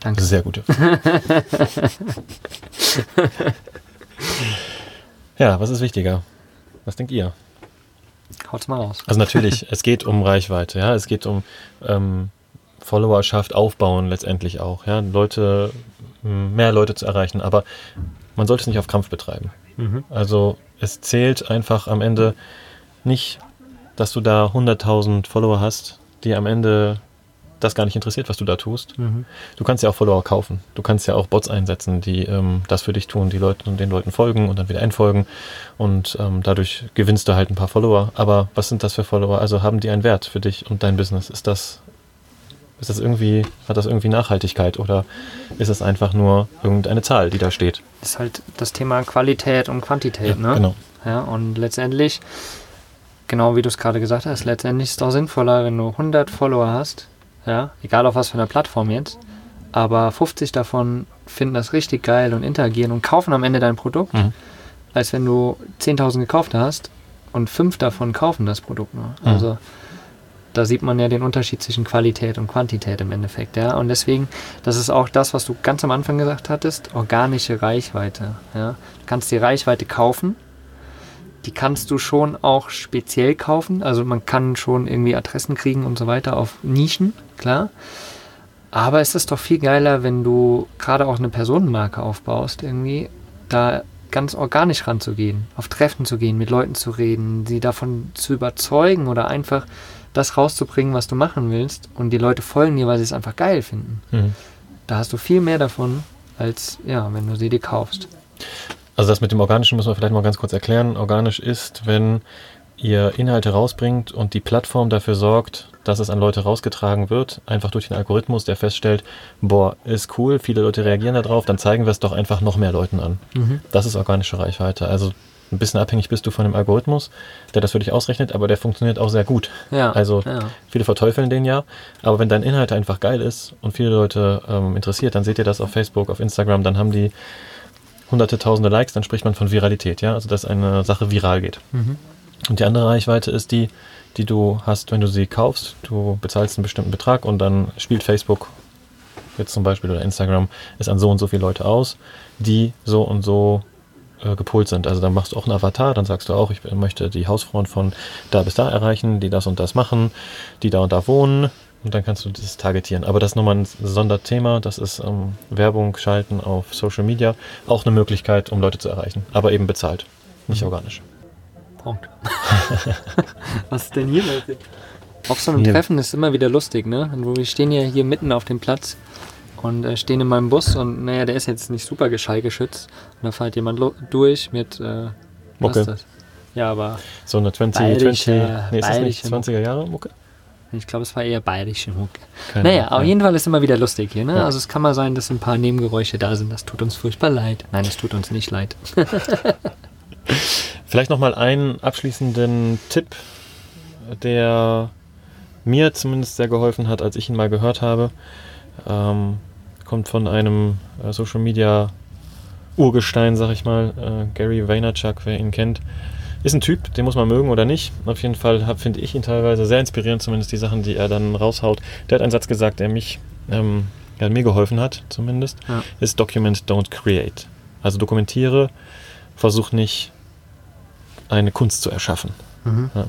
Danke. Sehr gute Frage. ja, was ist wichtiger? Was denkt ihr? Haut's mal raus. Also natürlich, es geht um Reichweite, ja, es geht um ähm, Followerschaft aufbauen letztendlich auch, ja, Leute, mehr Leute zu erreichen, aber man sollte es nicht auf Krampf betreiben. Mhm. Also es zählt einfach am Ende nicht, dass du da 100.000 Follower hast, die am Ende das gar nicht interessiert, was du da tust. Mhm. Du kannst ja auch Follower kaufen. Du kannst ja auch Bots einsetzen, die ähm, das für dich tun, die Leute, den Leuten folgen und dann wieder entfolgen. Und ähm, dadurch gewinnst du halt ein paar Follower. Aber was sind das für Follower? Also haben die einen Wert für dich und dein Business? Ist das, ist das irgendwie, hat das irgendwie Nachhaltigkeit oder ist es einfach nur irgendeine Zahl, die da steht? Das ist halt das Thema Qualität und Quantität, ne? Genau. Ja, und letztendlich, genau wie du es gerade gesagt hast, letztendlich ist es auch sinnvoller, wenn du 100 Follower hast, ja, egal auf was für einer Plattform jetzt, aber 50 davon finden das richtig geil und interagieren und kaufen am Ende dein Produkt, Mhm. als wenn du 10.000 gekauft hast und fünf davon kaufen das Produkt nur. Mhm. Also da sieht man ja den Unterschied zwischen Qualität und Quantität im Endeffekt, ja. Und deswegen, das ist auch das, was du ganz am Anfang gesagt hattest, organische Reichweite, ja. Du kannst die Reichweite kaufen, die kannst du schon auch speziell kaufen, also man kann schon irgendwie Adressen kriegen und so weiter auf Nischen, klar. Aber es ist doch viel geiler, wenn du gerade auch eine Personenmarke aufbaust, irgendwie, da ganz organisch ranzugehen, auf Treffen zu gehen, mit Leuten zu reden, sie davon zu überzeugen oder einfach das rauszubringen, was du machen willst und die Leute folgen dir, weil sie es einfach geil finden. Mhm. Da hast du viel mehr davon, als ja, wenn du sie dir kaufst. Also das mit dem Organischen müssen wir vielleicht mal ganz kurz erklären. Organisch ist, wenn ihr Inhalte rausbringt und die Plattform dafür sorgt, dass es an Leute rausgetragen wird, einfach durch den Algorithmus, der feststellt, boah, ist cool, viele Leute reagieren darauf, dann zeigen wir es doch einfach noch mehr Leuten an. Mhm. Das ist organische Reichweite. Also ein bisschen abhängig bist du von dem Algorithmus, der das für dich ausrechnet, aber der funktioniert auch sehr gut. Ja, Also ja. viele verteufeln den ja, aber wenn dein Inhalt einfach geil ist und viele Leute ähm, interessiert, dann seht ihr das auf Facebook, auf Instagram, dann haben die hunderte, tausende Likes, dann spricht man von Viralität, ja, also dass eine Sache viral geht. Mhm. Und die andere Reichweite ist die, die du hast, wenn du sie kaufst. Du bezahlst einen bestimmten Betrag und dann spielt Facebook jetzt zum Beispiel oder Instagram es an so und so viele Leute aus, die so und so äh, gepolt sind. Also dann machst du auch einen Avatar, dann sagst du auch, ich möchte die Hausfrauen von da bis da erreichen, die das und das machen, die da und da wohnen. Und dann kannst du das targetieren. Aber das ist nochmal ein Sonderthema. Das ist ähm, Werbung schalten auf Social Media. Auch eine Möglichkeit, um Leute zu erreichen. Aber eben bezahlt, nicht organisch. Punkt. Was ist denn hier, Leute? Auf so einem Hier. Treffen ist immer wieder lustig, ne? Und Wir stehen ja hier mitten auf dem Platz und äh, stehen in meinem Bus und naja, der ist jetzt nicht super geschallgeschützt. Und da fährt jemand durch mit, äh, was Mucke. ist das? Ja, aber So eine 20, Bayerische- 20 nee, ist das nicht bayerische 20er Jahre Mucke? Ich glaube, es war eher bayerische Mucke. Keine Naja, auf ja. jeden Fall ist immer wieder lustig hier, ne? Ja. Also es kann mal sein, dass ein paar Nebengeräusche da sind. Das tut uns furchtbar leid. Nein, es tut uns nicht leid. Vielleicht nochmal einen abschließenden Tipp, der mir zumindest sehr geholfen hat, als ich ihn mal gehört habe. Ähm, kommt von einem äh, Social Media Urgestein, sag ich mal, äh, Gary Vaynerchuk, wer ihn kennt. Ist ein Typ, den muss man mögen oder nicht. Auf jeden Fall finde ich ihn teilweise sehr inspirierend, zumindest die Sachen, die er dann raushaut. Der hat einen Satz gesagt, der mich, ähm, der mir geholfen hat, zumindest, Ja. ist Document, don't create. Also dokumentiere, versuch nicht eine Kunst zu erschaffen. Mhm. Ja.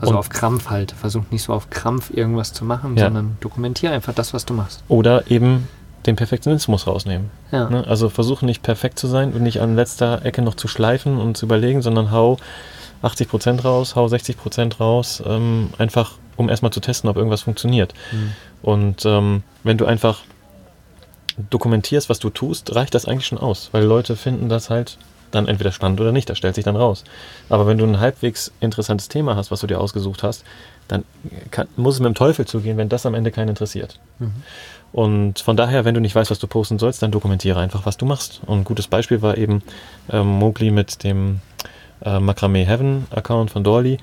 Also Und- auf Krampf halt. Versuch nicht so auf Krampf irgendwas zu machen, Ja. sondern dokumentiere einfach das, was du machst. Oder eben den Perfektionismus rausnehmen. Ja. Ne? Also versuche nicht perfekt zu sein und nicht an letzter Ecke noch zu schleifen und zu überlegen, sondern hau 80% raus, hau 60% raus, ähm, einfach um erstmal zu testen, ob irgendwas funktioniert. Mhm. Und ähm, wenn du einfach dokumentierst, was du tust, reicht das eigentlich schon aus, weil Leute finden das halt dann entweder spannend oder nicht, das stellt sich dann raus. Aber wenn du ein halbwegs interessantes Thema hast, was du dir ausgesucht hast, dann kann, muss es mit dem Teufel zugehen, wenn das am Ende keinen interessiert. Mhm. Und von daher, wenn du nicht weißt, was du posten sollst, dann dokumentiere einfach, was du machst. Und ein gutes Beispiel war eben ähm, Mowgli mit dem äh, Macrame Heaven Account von Dolly.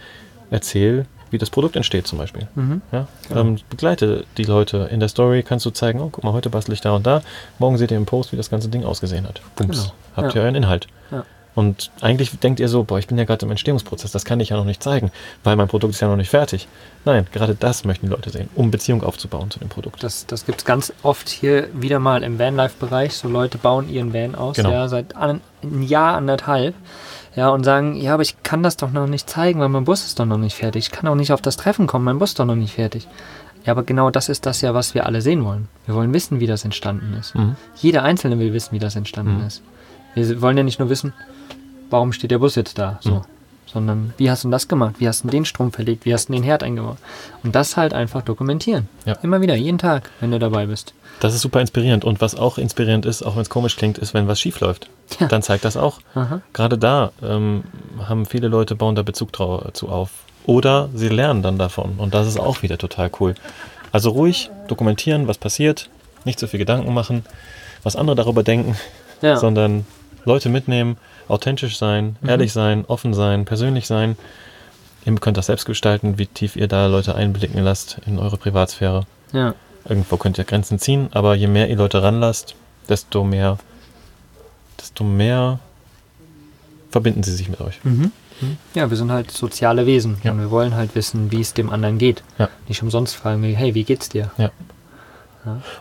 Erzähl, wie das Produkt entsteht zum Beispiel. Mhm. Ja? Genau. Ähm, begleite die Leute in der Story, kannst du zeigen, oh, guck mal, heute bastel ich da und da. Morgen seht ihr im Post, wie das ganze Ding ausgesehen hat. Bums. Genau. Habt Ja. ihr euren Inhalt. Ja. Und eigentlich denkt ihr so, boah, ich bin ja gerade im Entstehungsprozess, das kann ich ja noch nicht zeigen, weil mein Produkt ist ja noch nicht fertig. Nein, gerade das möchten die Leute sehen, um Beziehung aufzubauen zu dem Produkt. Das, das gibt es ganz oft hier wieder mal im Vanlife-Bereich. So Leute bauen ihren Van aus, Genau. ja, seit an, ein Jahr, anderthalb. Ja, und sagen, ja, aber ich kann das doch noch nicht zeigen, weil mein Bus ist doch noch nicht fertig. Ich kann auch nicht auf das Treffen kommen, mein Bus ist doch noch nicht fertig. Ja, aber genau das ist das ja, was wir alle sehen wollen. Wir wollen wissen, wie das entstanden ist. Mhm. Jeder Einzelne will wissen, wie das entstanden Mhm. ist. Wir wollen ja nicht nur wissen, warum steht der Bus jetzt da, so. Mhm. Sondern wie hast du das gemacht? Wie hast du den Strom verlegt? Wie hast du den Herd eingebaut? Und das halt einfach dokumentieren. Ja. Immer wieder, jeden Tag, wenn du dabei bist. Das ist super inspirierend. Und was auch inspirierend ist, auch wenn es komisch klingt, ist, wenn was schief läuft. Ja. Dann zeigt das auch. Aha. Gerade da ähm, haben viele Leute bauen da Bezug dazu auf. Oder sie lernen dann davon. Und das ist auch wieder total cool. Also ruhig dokumentieren, was passiert, nicht so viel Gedanken machen, was andere darüber denken, Ja. sondern Leute mitnehmen, authentisch sein, Mhm. ehrlich sein, offen sein, persönlich sein. Ihr könnt das selbst gestalten, wie tief ihr da Leute einblicken lasst in eure Privatsphäre. ja. Irgendwo könnt ihr Grenzen ziehen, aber je mehr ihr Leute ranlasst, desto mehr, desto mehr verbinden sie sich mit euch. Mhm. Ja, wir sind halt soziale Wesen Ja. und wir wollen halt wissen, wie es dem anderen geht. Ja. Nicht umsonst fragen wir, hey, wie geht's dir?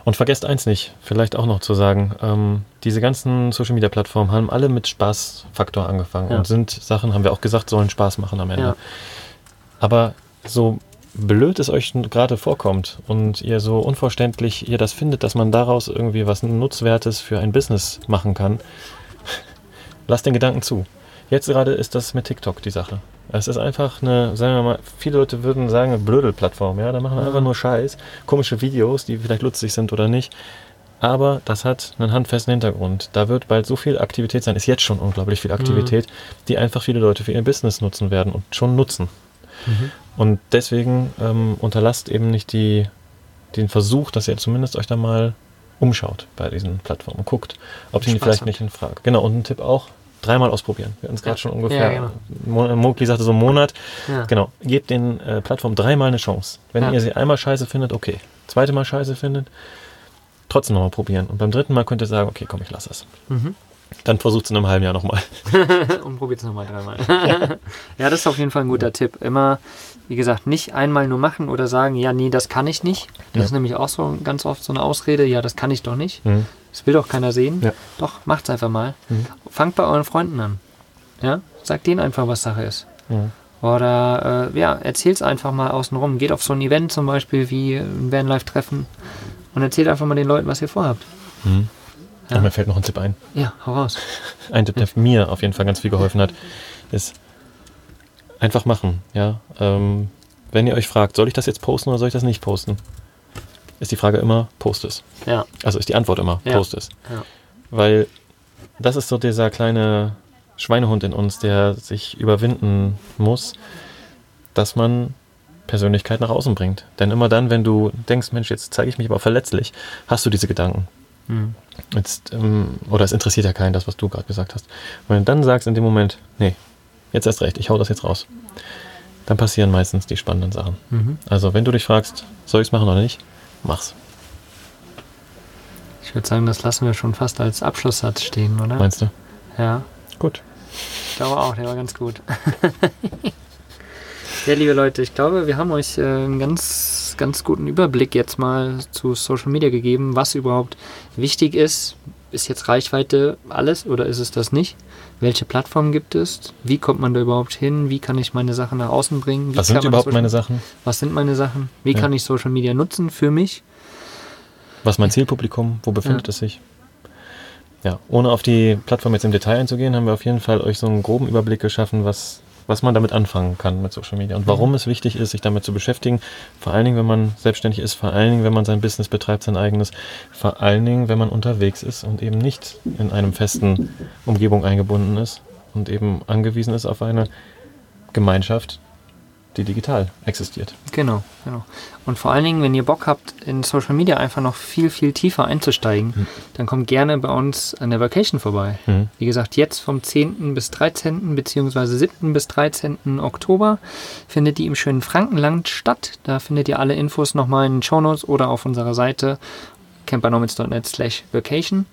Und vergesst eins nicht, vielleicht auch noch zu sagen, ähm, diese ganzen Social Media Plattformen haben alle mit Spaßfaktor angefangen Ja. und sind Sachen, haben wir auch gesagt, sollen Spaß machen am Ende. Ja. Aber so blöd es euch gerade vorkommt und ihr so unverständlich ihr das findet, dass man daraus irgendwie was Nutzwertes für ein Business machen kann, lasst den Gedanken zu. Jetzt gerade ist das mit TikTok die Sache. Es ist einfach eine, sagen wir mal, viele Leute würden sagen, eine Blödel-Plattform. Ja, da machen wir einfach nur Scheiß, komische Videos, die vielleicht lustig sind oder nicht. Aber das hat einen handfesten Hintergrund. Da wird bald so viel Aktivität sein, ist jetzt schon unglaublich viel Aktivität, die einfach viele Leute für ihr Business nutzen werden und schon nutzen. Mhm. Und deswegen ähm, unterlasst eben nicht die, den Versuch, dass ihr zumindest euch da mal umschaut bei diesen Plattformen und guckt, ob sie Spaß vielleicht habt. nicht in Frage. Genau, und ein Tipp auch, dreimal ausprobieren. Wir hatten es gerade schon ungefähr. Ja, Mo- Mowgli sagte so einen Monat. Ja. Genau, gebt den äh, Plattformen dreimal eine Chance. Wenn Ja. ihr sie einmal scheiße findet, okay. Zweite Mal scheiße findet, trotzdem nochmal probieren. Und beim dritten Mal könnt ihr sagen, okay, komm, ich lasse es. Mhm. Dann versucht es in einem halben Jahr nochmal. und probiert es nochmal dreimal. ja, das ist auf jeden Fall ein guter Tipp. Immer, wie gesagt, nicht einmal nur machen oder sagen, ja, nee, das kann ich nicht. Das Ja. ist nämlich auch so ganz oft so eine Ausrede, ja, das kann ich doch nicht. Mhm. Das will doch keiner sehen. Ja. Doch, macht's einfach mal. Mhm. Fangt bei euren Freunden an. Ja, sagt denen einfach, was Sache ist. Mhm. Oder äh, ja, erzähl's einfach mal außenrum. Geht auf so ein Event zum Beispiel wie ein Vanlife-Treffen und erzählt einfach mal den Leuten, was ihr vorhabt. Mhm. Ja. Mir fällt noch ein Tipp ein. Ja, hau raus. Ein Tipp, der mir auf jeden Fall ganz viel geholfen hat, ist einfach machen. Ja, ähm, wenn ihr euch fragt, soll ich das jetzt posten oder soll ich das nicht posten, ist die Frage immer, post es. Ja, Also ist die Antwort immer, Ja. post es. ja. Weil das ist so dieser kleine Schweinehund in uns, der sich überwinden muss, dass man Persönlichkeit nach außen bringt. Denn immer dann, wenn du denkst, Mensch, jetzt zeige ich mich aber verletzlich, hast du diese Gedanken. Hm. Jetzt, ähm, oder es interessiert ja keinen, das, was du gerade gesagt hast. Wenn du dann sagst in dem Moment, nee, jetzt erst recht, ich hau das jetzt raus, dann passieren meistens die spannenden Sachen. Mhm. Also wenn du dich fragst, soll ich es machen oder nicht, mach's. Ich würde sagen, das lassen wir schon fast als Abschlusssatz stehen, oder? Meinst du? Ja. Gut. Ich glaube auch, der war ganz gut. ja, liebe Leute, ich glaube, wir haben euch äh, einen ganz, ganz guten Überblick jetzt mal zu Social Media gegeben, was überhaupt wichtig ist. Ist jetzt Reichweite alles oder ist es das nicht? Welche Plattformen gibt es? Wie kommt man da überhaupt hin? Wie kann ich meine Sachen nach außen bringen? Wie Was sind überhaupt Social- meine Sachen? Was sind meine Sachen? Wie Ja. kann ich Social Media nutzen für mich? Was ist mein Zielpublikum? Wo befindet es sich? Ja, ohne auf die Plattform jetzt im Detail einzugehen, haben wir auf jeden Fall euch so einen groben Überblick geschaffen, was, was man damit anfangen kann mit Social Media und warum es wichtig ist, sich damit zu beschäftigen. Vor allen Dingen, wenn man selbstständig ist, vor allen Dingen, wenn man sein Business betreibt, sein eigenes, vor allen Dingen, wenn man unterwegs ist und eben nicht in einem festen Umgebung eingebunden ist und eben angewiesen ist auf eine Gemeinschaft, die digital existiert. Genau, genau. Und vor allen Dingen, wenn ihr Bock habt, in Social Media einfach noch viel, viel tiefer einzusteigen, Hm. dann kommt gerne bei uns an der Vacation vorbei. Mhm. Wie gesagt, jetzt vom 10. bis 13. beziehungsweise 7. bis 13. Oktober findet die im schönen Frankenland statt. Da findet ihr alle Infos nochmal in den Shownotes oder auf unserer Seite campernomads.net slash vacation.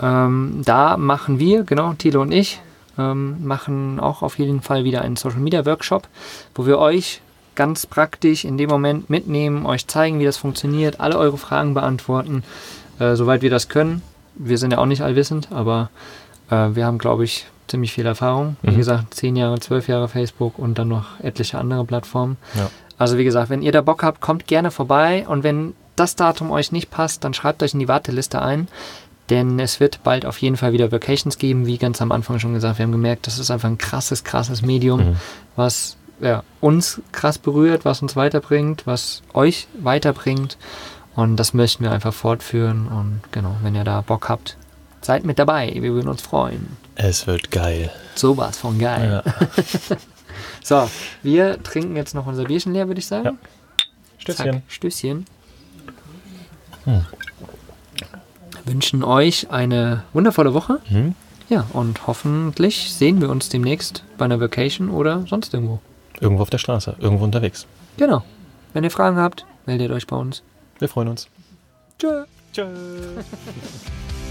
Ähm, da machen wir, genau, Thilo und ich, ähm, machen auch auf jeden Fall wieder einen Social Media Workshop, wo wir euch ganz praktisch in dem Moment mitnehmen, euch zeigen, wie das funktioniert, alle eure Fragen beantworten, äh, soweit wir das können. Wir sind ja auch nicht allwissend, aber äh, wir haben, glaube ich, ziemlich viel Erfahrung. Wie Mhm. gesagt, 10 Jahre, 12 Jahre Facebook und dann noch etliche andere Plattformen. Ja. Also wie gesagt, wenn ihr da Bock habt, kommt gerne vorbei und wenn das Datum euch nicht passt, dann schreibt euch in die Warteliste ein, denn es wird bald auf jeden Fall wieder Vacations geben, wie ganz am Anfang schon gesagt. Wir haben gemerkt, das ist einfach ein krasses, krasses Medium, Mhm. was ja, uns krass berührt, was uns weiterbringt, was euch weiterbringt und das möchten wir einfach fortführen und genau, wenn ihr da Bock habt, seid mit dabei, wir würden uns freuen. Es wird geil. Sowas von geil. Ja. So, wir trinken jetzt noch unser Bierchen leer, würde ich sagen. Ja. Stößchen. Zack, Stößchen. Hm. Wünschen euch eine wundervolle Woche. Mhm. Ja, und hoffentlich sehen wir uns demnächst bei einer Vacation oder sonst irgendwo. Irgendwo auf der Straße, irgendwo unterwegs. Genau. Wenn ihr Fragen habt, meldet euch bei uns. Wir freuen uns. Tschö. Tschö.